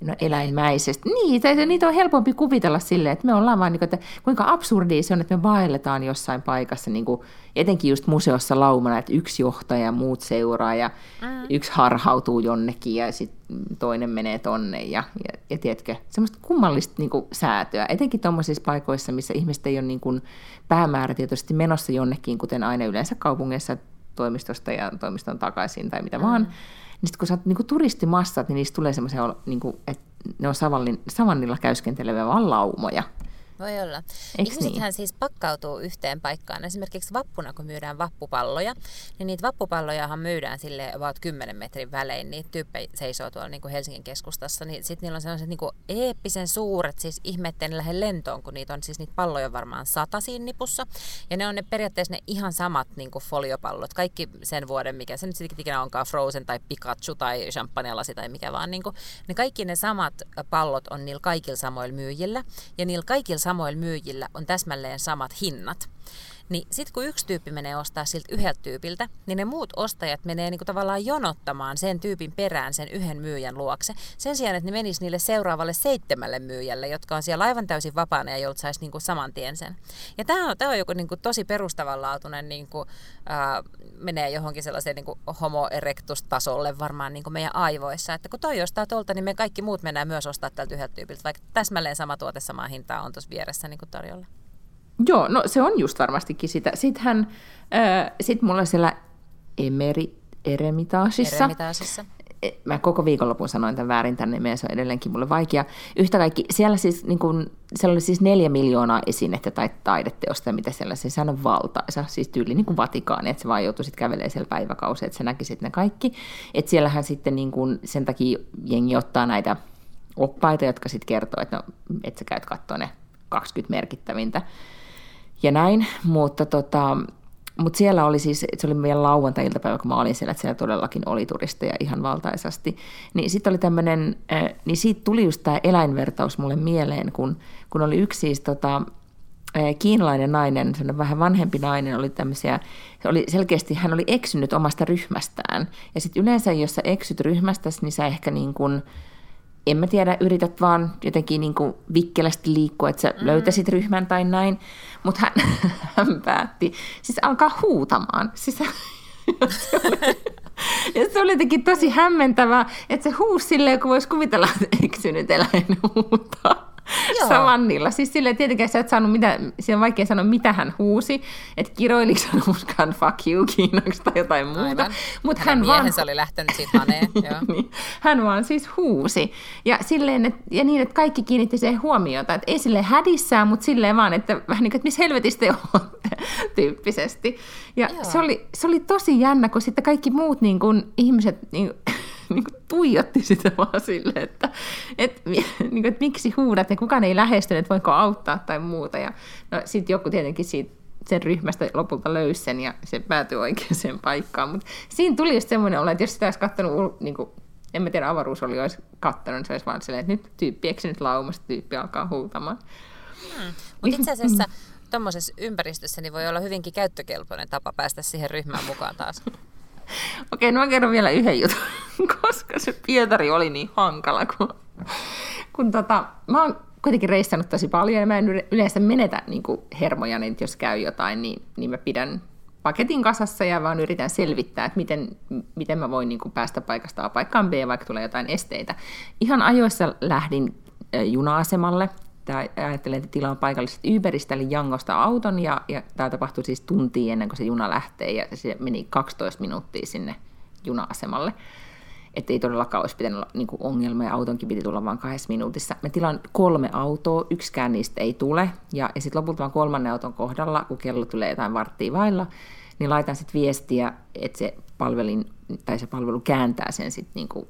no eläinmäisesti. Niin, tai niitä on helpompi kuvitella silleen, että me ollaan vaan, niin kuin, että kuinka absurdia se on, että me vaelletaan jossain paikassa, niin kuin, etenkin just museossa laumana, että yksi johtaja ja muut seuraa ja mm. yksi harhautuu jonnekin ja sitten toinen menee tonne ja, ja, ja tiedätkö, semmoista kummallista niin kuin, säätöä, etenkin tuommoisissa paikoissa, missä ihmiset ei ole niin kuin, päämäärätietoisesti menossa jonnekin, kuten aina yleensä kaupungeissa toimistosta ja toimiston takaisin tai mitä mm. vaan, niin sitten kun sä oot niin turistimassat, niin niistä tulee semmoisia, niin että ne on savannilla käyskenteleviä vaan laumoja. Voi olla. Eiks Ihmisethän niin? siis pakkautuu yhteen paikkaan. Esimerkiksi vappuna, kun myydään vappupalloja, niin niitä vappupallojahan myydään sille about 10 metrin välein. Niitä tyyppejä seisoo tuolla niin kuin Helsingin keskustassa. Niin sitten niillä on sellaiset niin kuin eeppisen suuret, siis ihmetten lähde lentoon, kun niitä on siis niitä palloja varmaan sata siinä nipussa. Ja ne on ne periaatteessa ne ihan samat niin kuin foliopallot. Kaikki sen vuoden, mikä se nyt sitten ikinä onkaan, Frozen tai Pikachu tai champagnelasi tai mikä vaan. Niin kuin, ne kaikki ne samat pallot on niillä kaikilla samoilla myyjillä. Ja niillä kaikilla samoilla myyjillä on täsmälleen samat hinnat. Niin sitten kun yksi tyyppi menee ostaa siltä yhdeltä tyypiltä, niin ne muut ostajat menee niinku tavallaan jonottamaan sen tyypin perään sen yhden myyjän luokse. Sen sijaan, että ne menis niille seuraavalle seitsemälle myyjälle, jotka on siellä aivan täysin vapaana ja jolta saisi niinku saman tien sen. Ja tämä on, tää on joku niinku tosi perustavanlaatuinen, niinku, ää, menee johonkin sellaiseen niinku homo erectus-tasolle varmaan niinku meidän aivoissa. Että kun toi ostaa tuolta, niin me kaikki muut mennään myös ostaa tältä yhdeltä tyypiltä, vaikka täsmälleen sama tuote samaa hintaa on tuossa vieressä niinku tarjolla. Joo, no se on just varmastikin sitä. Sittenhän, äh, sit mulla siellä Emeri, Eremitaasissa. Eremitaasissa. E, mä koko viikonlopun sanoin tämän väärin tänne nimeen, se on edelleenkin mulle vaikea. Yhtä kaikki, siellä, siis, niin kun, siellä oli siis neljä miljoonaa esinettä tai taideteosta, mitä siellä siis on valtaisa, siis tyyli niin kuin Vatikaani, että se vaan joutui sitten kävelemään siellä päiväkausia, että se näki sitten ne kaikki. Että siellähän sitten niin kun, sen takia jengi ottaa näitä oppaita, jotka sitten kertoo, että no, et sä käyt katsoa ne 20 merkittävintä ja näin, mutta tota, mut siellä oli siis, se oli vielä lauantai-iltapäivä, kun mä olin siellä, että siellä todellakin oli turisteja ihan valtaisasti. Niin sitten oli tämmöinen, äh, niin siitä tuli just tämä eläinvertaus mulle mieleen, kun, kun oli yksi siis tota, äh, kiinalainen nainen, vähän vanhempi nainen, oli tämmöisiä, oli selkeästi, hän oli eksynyt omasta ryhmästään. Ja sitten yleensä, jos sä eksyt ryhmästäsi, niin sä ehkä niin kuin, en mä tiedä, yrität vaan jotenkin niin kuin vikkelästi liikkua, että sä mm. löytäisit ryhmän tai näin. Mutta hän, hän päätti siis alkaa huutamaan. Siis hän, ja se oli jotenkin tosi hämmentävää, että se huusi silleen, kun voisi kuvitella, että eksynyt eläin huutaa. Joo. savannilla. Siis silleen tietenkään sä et saanut mitä, se on vaikea sanoa, mitä hän huusi, että kiroiliko hän muskaan fuck you Kiinaksi tai jotain muuta. Mutta hän vaan... oli lähtenyt siitä haneen. niin. Hän vaan siis huusi. Ja, silleen, et, ja niin, että kaikki kiinnitti siihen huomiota, että ei silleen hädissään, mutta silleen vaan, että vähän niin kuin, että missä helvetistä te olette tyyppisesti. Ja se oli, se oli tosi jännä, kun sitten kaikki muut niin kuin, ihmiset niin, niin kuin tuijotti sitä vaan silleen, että, että, niin kuin, että miksi huudat ja kukaan ei lähestynyt, että voinko auttaa tai muuta. Ja no sitten joku tietenkin siitä sen ryhmästä lopulta löysi sen ja se päätyi oikeaan paikkaan. Mutta siinä tuli just semmoinen olo, että jos sitä olisi katsonut, niin kuin, en mä tiedä, avaruus oli, olisi katsonut, niin se olisi vaan silleen, että nyt tyyppi eksynyt laumasta, tyyppi alkaa huutamaan. Hmm. Mutta itse asiassa tuommoisessa ympäristössä niin voi olla hyvinkin käyttökelpoinen tapa päästä siihen ryhmään mukaan taas. Okei, no mä kerron vielä yhden jutun, koska se Pietari oli niin hankala, kun, kun tota, mä oon kuitenkin reissannut tosi paljon ja mä en yleensä menetä niin hermoja, niin jos käy jotain, niin, niin mä pidän paketin kasassa ja vaan yritän selvittää, että miten, miten mä voin niin kuin päästä paikasta A paikkaan B, vaikka tulee jotain esteitä. Ihan ajoissa lähdin juna-asemalle tai ajattelen, että tilaan paikallisesta Uberistä, eli Jangosta auton, ja, ja tämä tapahtui siis tuntia ennen kuin se juna lähtee, ja se meni 12 minuuttia sinne juna-asemalle. Että ei todellakaan olisi pitänyt olla niin kuin ongelma, ja autonkin piti tulla vain kahdessa minuutissa. Mä tilaan kolme autoa, yksikään niistä ei tule, ja, ja sitten lopulta vaan kolmannen auton kohdalla, kun kello tulee jotain varttia vailla, niin laitan sitten viestiä, että se palvelin, tai se palvelu kääntää sen sitten niin kuin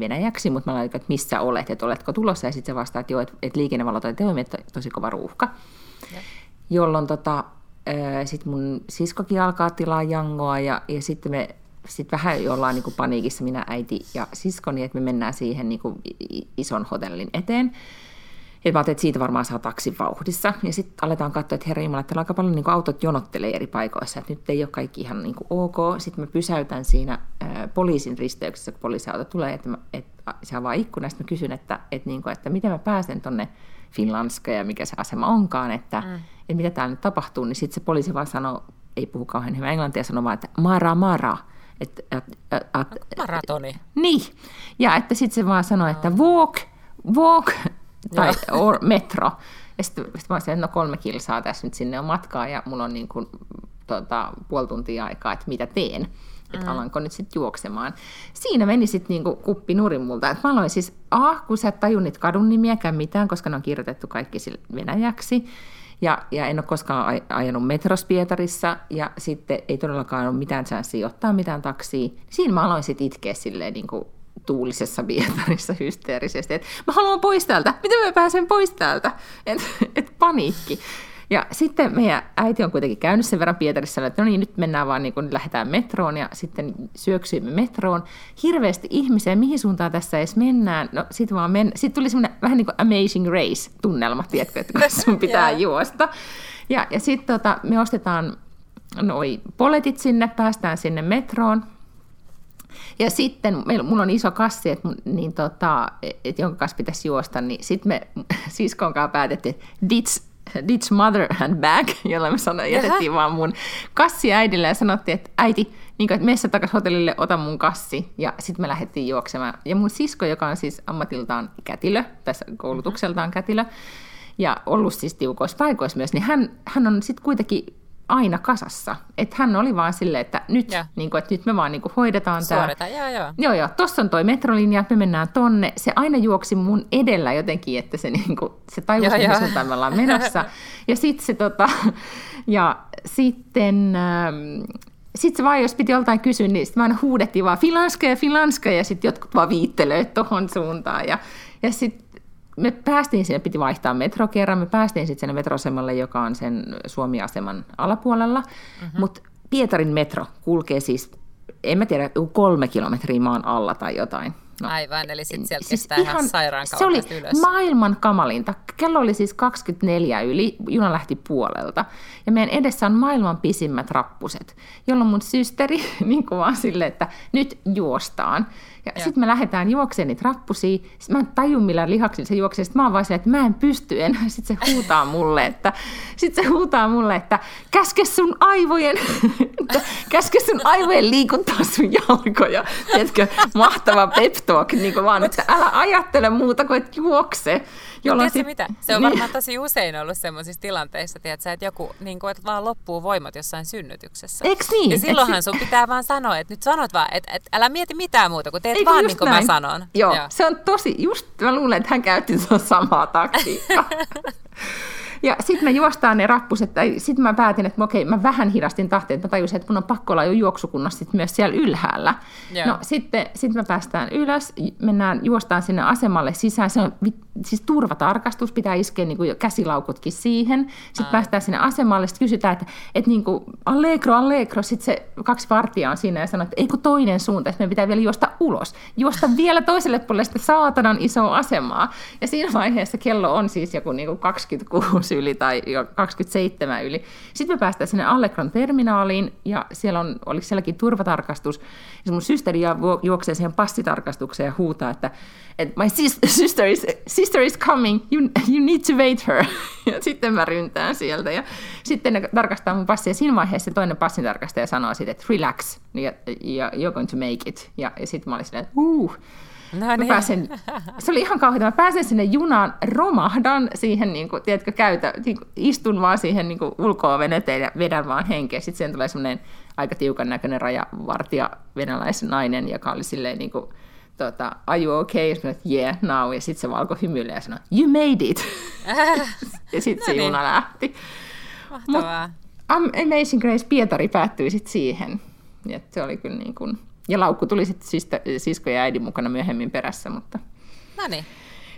venäjäksi, mutta mä laitan, että missä olet, että oletko tulossa, ja sitten se vastaa, että joo, että, että liikennevalot ei toimi, että tosi kova ruuhka. Ja. Jolloin tota, sitten mun siskokin alkaa tilaa jangoa, ja, ja sitten me sit vähän ollaan niin paniikissa, minä, äiti ja siskoni, että me mennään siihen niin kuin ison hotellin eteen. Et mä ajattelin, että siitä varmaan saa taksin vauhdissa. Ja sitten aletaan katsoa, että herra Jumala, että aika paljon niin autot jonottelee eri paikoissa, että nyt ei ole kaikki ihan niin ok. Sitten mä pysäytän siinä ää, poliisin risteyksessä, kun poliisiauto tulee, että, mä, että se avaa ikkunasta. Mä kysyn, että, että, niin kuin, että miten mä pääsen tonne Finlandska ja mikä se asema onkaan, että, mm. että mitä täällä nyt tapahtuu. Niin sitten se poliisi vaan sanoo, ei puhu kauhean hyvää englantia, sanoo vaan, että mara mara. Et, et, et, et, Maratoni. Niin. Ja että sitten se vaan sanoo, että walk, walk, tai or, metro. Ja sitten sit mä olisin, että no kolme kilsaa tässä nyt sinne on matkaa ja mulla on niin kuin, tota, puoli tuntia aikaa, että mitä teen. Että mm. alanko nyt sitten juoksemaan. Siinä meni sitten niinku kuppi nurin multa. Et mä aloin siis, ah, kun sä et tajunnit kadun nimiäkään mitään, koska ne on kirjoitettu kaikki venäjäksi. Ja, ja en ole koskaan ajanut metros Pietarissa, ja sitten ei todellakaan ole mitään chanssiä ottaa mitään taksia. Siinä mä aloin sitten itkeä silleen niin kuin tuulisessa Pietarissa hysteerisesti, että mä haluan pois täältä, miten mä pääsen pois täältä, että et paniikki. Ja sitten meidän äiti on kuitenkin käynyt sen verran Pietarissa, että no niin, nyt mennään vaan, niin kun lähdetään metroon ja sitten syöksyimme metroon. Hirveästi ihmisiä, mihin suuntaan tässä edes mennään. No sitten vaan men... Sitten tuli semmoinen vähän niin kuin Amazing Race-tunnelma, tiedätkö, että kun sun pitää juosta. Ja, ja sitten tota, me ostetaan noi poletit sinne, päästään sinne metroon, ja sitten meillä, mulla on iso kassi, että, niin tota, et, jonka kanssa pitäisi juosta, niin sitten me siskon kanssa päätettiin, ditch, ditch mother and bag, jolla me sanoin, jätettiin vaan mun kassi äidille ja sanottiin, että äiti, niin kuin, että messä takaisin hotellille, ota mun kassi. Ja sitten me lähdettiin juoksemaan. Ja mun sisko, joka on siis ammatiltaan kätilö, tässä koulutukseltaan kätilö, ja ollut siis tiukoissa paikoissa myös, niin hän, hän on sitten kuitenkin aina kasassa. Että hän oli vaan silleen, että nyt, niin kuin, että nyt me vaan niin kuin hoidetaan tämä. Joo joo. Joo joo, tossa on toi metrolinja, me mennään tonne. Se aina juoksi mun edellä jotenkin, että se, niin kuin, se tajusi, mihin suuntaan me ollaan menossa. ja sitten se tota, ja sitten... Ähm, sitten se vaan, jos piti joltain kysyä, niin sitten vaan huudettiin vaan Filanska ja Filanska, ja sitten jotkut vaan viittelöivät tuohon suuntaan. Ja, ja sitten me päästiin sinne, piti vaihtaa metro kerran, me päästiin sitten sinne metroasemalle, joka on sen Suomi-aseman alapuolella, mm-hmm. mutta Pietarin metro kulkee siis, en mä tiedä, kolme kilometriä maan alla tai jotain. No, Aivan, eli sitten sieltä siis kestää ihan, ihan sairaan Se oli ylös. maailman kamalinta. Kello oli siis 24 yli, juna lähti puolelta. Ja meidän edessä on maailman pisimmät rappuset, jolloin mun systeri niin kuin vaan silleen, että nyt juostaan. Ja, sitten me lähdetään juokseen niitä rappusia. Sitten mä en taju millään lihaksilla se juoksee. Sitten mä oon vaan silleen, että mä en pysty enää. Sitten se huutaa mulle, että, sitten se huutaa mulle, että käske sun aivojen, käske sun aivojen liikuttaa sun jalkoja. Tiedätkö, mahtava pep talk, niin kuin vaan, että älä ajattele muuta kuin, että juokse. Jolloin sit... mitä? Se on varmaan tosi usein ollut sellaisissa tilanteissa, tiedätkö, että joku, niin kuin, että vaan loppuu voimat jossain synnytyksessä. Eiks niin? Ja silloinhan Eks... sun pitää vaan sanoa, että nyt sanot vaan, että, että älä mieti mitään muuta, kun teet Eikö vaan niin kuin näin? mä sanon. Joo, Joo, se on tosi, just mä luulen, että hän käytti samaa taktiikkaa. Ja sitten me juostaan ne rappuset, tai sitten mä päätin, että okei, mä vähän hidastin tahtia, että mä tajusin, että mun on pakko olla jo juoksukunnassa sit myös siellä ylhäällä. Yeah. No sitten sit me päästään ylös, mennään, juostaan sinne asemalle sisään, se on siis turvatarkastus, pitää iskeä niin kuin jo käsilaukutkin siihen. Sitten Ai. päästään sinne asemalle, sitten kysytään, että, että niin kuin, allegro, allegro, sitten se kaksi vartijaa on siinä ja sanoo, että ei kun toinen suunta, että meidän pitää vielä juosta ulos. Juosta vielä toiselle puolelle sitä saatanan isoa asemaa. Ja siinä vaiheessa kello on siis joku niin kuin 26 yli tai 27 yli. Sitten me päästään sinne Allegron terminaaliin ja siellä on, oliko sielläkin turvatarkastus. Ja mun systeri juoksee siihen passitarkastukseen ja huutaa, että, että my sister is, sister is coming, you, you need to wait her. Ja sitten mä ryntään sieltä ja sitten ne tarkastaa mun passia. Siinä vaiheessa toinen passintarkastaja sanoo sitten, että relax, ja, ja you're going to make it. Ja, ja sitten mä olin silleen, että uh, No niin. pääsen, se oli ihan kauheaa. Mä pääsen sinne junaan, romahdan siihen, niin kuin, tiedätkö, käytä, niin kuin, istun vaan siihen niin ulkoa veneteen ja vedän vaan henkeä. Sitten siihen tulee semmoinen aika tiukan näköinen rajavartija venäläisnainen, joka oli silleen niin kuin, tota, are you okay? Ja sanoin, yeah, now. Ja sitten se valko hymyilee ja sanoi, you made it. ja sitten no se niin. juna lähti. Mahtavaa. Mut, Amazing Grace Pietari päättyi sitten siihen. Ja se oli kyllä niin kuin, ja laukku tuli sitten sisko ja äidin mukana myöhemmin perässä, mutta Noniin.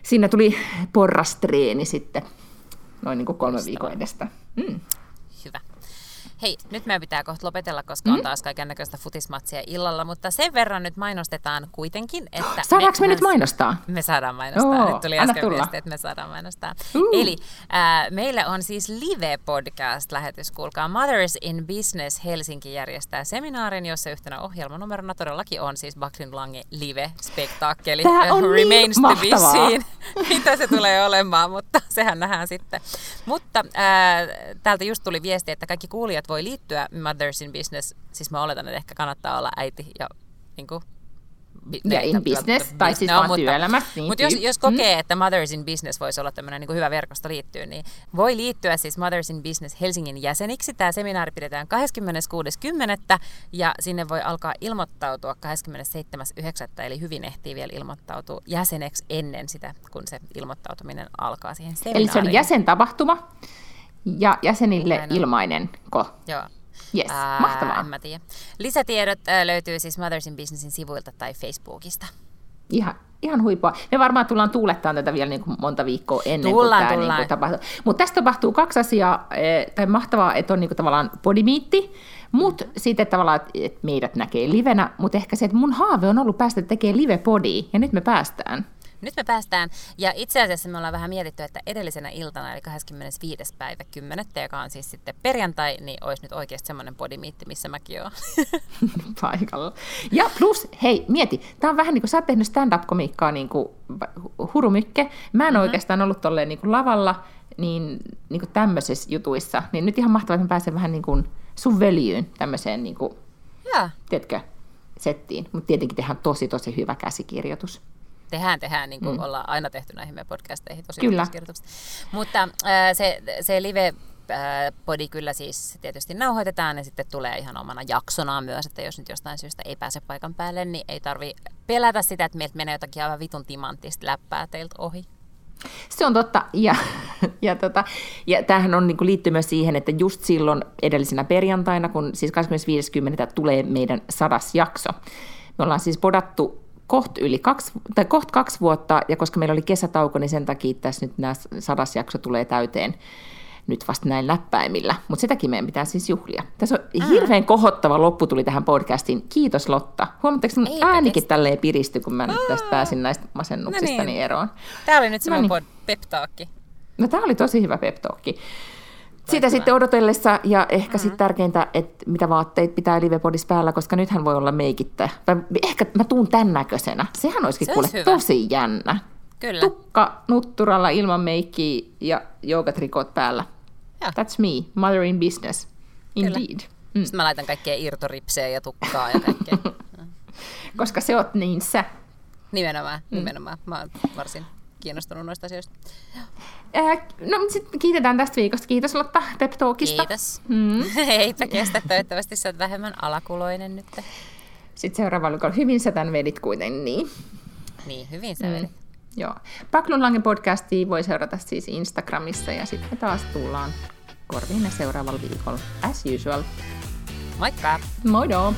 siinä tuli porrastreeni sitten noin niin kuin kolme viikon edestä. Mm. Hei, nyt meidän pitää kohta lopetella, koska mm. on taas kaiken näköistä futismatsia illalla, mutta sen verran nyt mainostetaan kuitenkin, että... Saadaanko me, me nyt mainostaa? Me saadaan mainostaa. Oo, nyt tuli äsken viesti, että me saadaan mainostaa. Uh. Eli äh, meillä on siis live-podcast-lähetys, kuulkaa. Mothers in Business Helsinki järjestää seminaarin, jossa yhtenä ohjelmanumerona todellakin on siis Bakrin Lange live-spektaakkeli. Tämä on Remains niin to be seen, mitä se tulee olemaan, mutta sehän nähdään sitten. Mutta äh, täältä just tuli viesti, että kaikki kuulijat voi liittyä Mothers in Business, siis mä oletan, että ehkä kannattaa olla äiti ja niin kuin, ja in business, tai siis no, mutta, työelämässä. Niin mutta jos, jos kokee, mm. että Mothers in Business voisi olla tämmöinen niin hyvä verkosto liittyä, niin voi liittyä siis Mothers in Business Helsingin jäseniksi. Tämä seminaari pidetään 26.10. ja sinne voi alkaa ilmoittautua 27.9. Eli hyvin ehtii vielä ilmoittautua jäseneksi ennen sitä, kun se ilmoittautuminen alkaa siihen seminaariin. Eli se on jäsentapahtuma ja jäsenille Näin ilmainen ko. Joo. Yes, Ää, mahtavaa. En mä tiedä. Lisätiedot löytyy siis Mothers in Businessin sivuilta tai Facebookista. Ihan, ihan huipua. Me varmaan tullaan tuulettaan tätä vielä niin kuin monta viikkoa ennen tullaan, kuin tämä tullaan. Niin kuin tapahtuu. Mutta tästä tapahtuu kaksi asiaa. Tai mahtavaa, että on niin kuin tavallaan bodymeetti, mutta sitten tavallaan, että meidät näkee livenä, mutta ehkä se, että mun haave on ollut päästä tekemään live-podia, ja nyt me päästään. Nyt me päästään, ja itse asiassa me ollaan vähän mietitty, että edellisenä iltana, eli 25. päivä 10. joka on siis sitten perjantai, niin olisi nyt oikeasti semmoinen podimiitti, missä mäkin oon. Paikalla. Ja plus, hei, mieti, tämä on vähän niin kuin sä oot tehnyt stand-up-komiikkaa niin kuin hurumykke. Mä en mm-hmm. oikeastaan ollut tolleen niin kuin lavalla, niin, niin kuin tämmöisissä jutuissa, niin nyt ihan mahtavaa, että mä pääsen vähän niin kuin sun völjyyn tämmöiseen, niin kuin, ja. tiedätkö, settiin. Mutta tietenkin tehdään tosi, tosi hyvä käsikirjoitus tehdään, tehdään, niin kuin mm. ollaan aina tehty näihin meidän podcasteihin tosi Kyllä. Mutta äh, se, se live podi kyllä siis tietysti nauhoitetaan ja sitten tulee ihan omana jaksonaan myös, että jos nyt jostain syystä ei pääse paikan päälle, niin ei tarvi pelätä sitä, että meiltä menee jotakin aivan vitun timanttista läppää teiltä ohi. Se on totta, ja, ja, tota, ja tämähän on, niin kuin, liittyy myös siihen, että just silloin edellisenä perjantaina, kun siis 25.10. tulee meidän sadas jakso, me ollaan siis podattu koht yli kaksi, tai koht kaksi vuotta, ja koska meillä oli kesätauko, niin sen takia tässä nyt nämä sadas jakso tulee täyteen nyt vasta näin läppäimillä. Mutta sitäkin meidän pitää siis juhlia. Tässä on Ää. hirveän kohottava loppu tuli tähän podcastiin. Kiitos Lotta. Huomatteko, mun äänikin tästä. tälleen piristy, kun mä nyt tästä pääsin näistä masennuksista no niin. eroon. Tämä oli nyt semmoinen no niin. peptaakki. No tämä oli tosi hyvä peptaakki. Sitä sitten odotellessa ja ehkä mm-hmm. sitten tärkeintä, että mitä vaatteet pitää livepodissa päällä, koska nythän voi olla meikittä. Tai ehkä mä tuun tämän näköisenä. Sehän olisikin Se kuule olisi tosi jännä. Kyllä. Tukka nutturalla ilman meikkiä ja joogatrikot päällä. Ja. That's me, mother in business. Indeed. Mm. Sitten mä laitan kaikkea irtoripseä ja tukkaa ja kaikkea. koska se oot niin sä. Nimenomaan, mm. nimenomaan. Mä oon varsin kiinnostunut noista asioista. Äh, no, sitten kiitetään tästä viikosta. Kiitos Lotta Pep Talkista. Kiitos. Mm. Eipä kestä. Toivottavasti sä oot vähemmän alakuloinen nyt. Sitten seuraava viikolla. Hyvin sä tämän vedit kuitenkin. Niin, niin hyvin sä vedit. Mm. Joo. Paklun Langen podcastia voi seurata siis Instagramissa ja sitten taas tullaan korviin seuraavalla viikolla as usual. Moikka! Moido!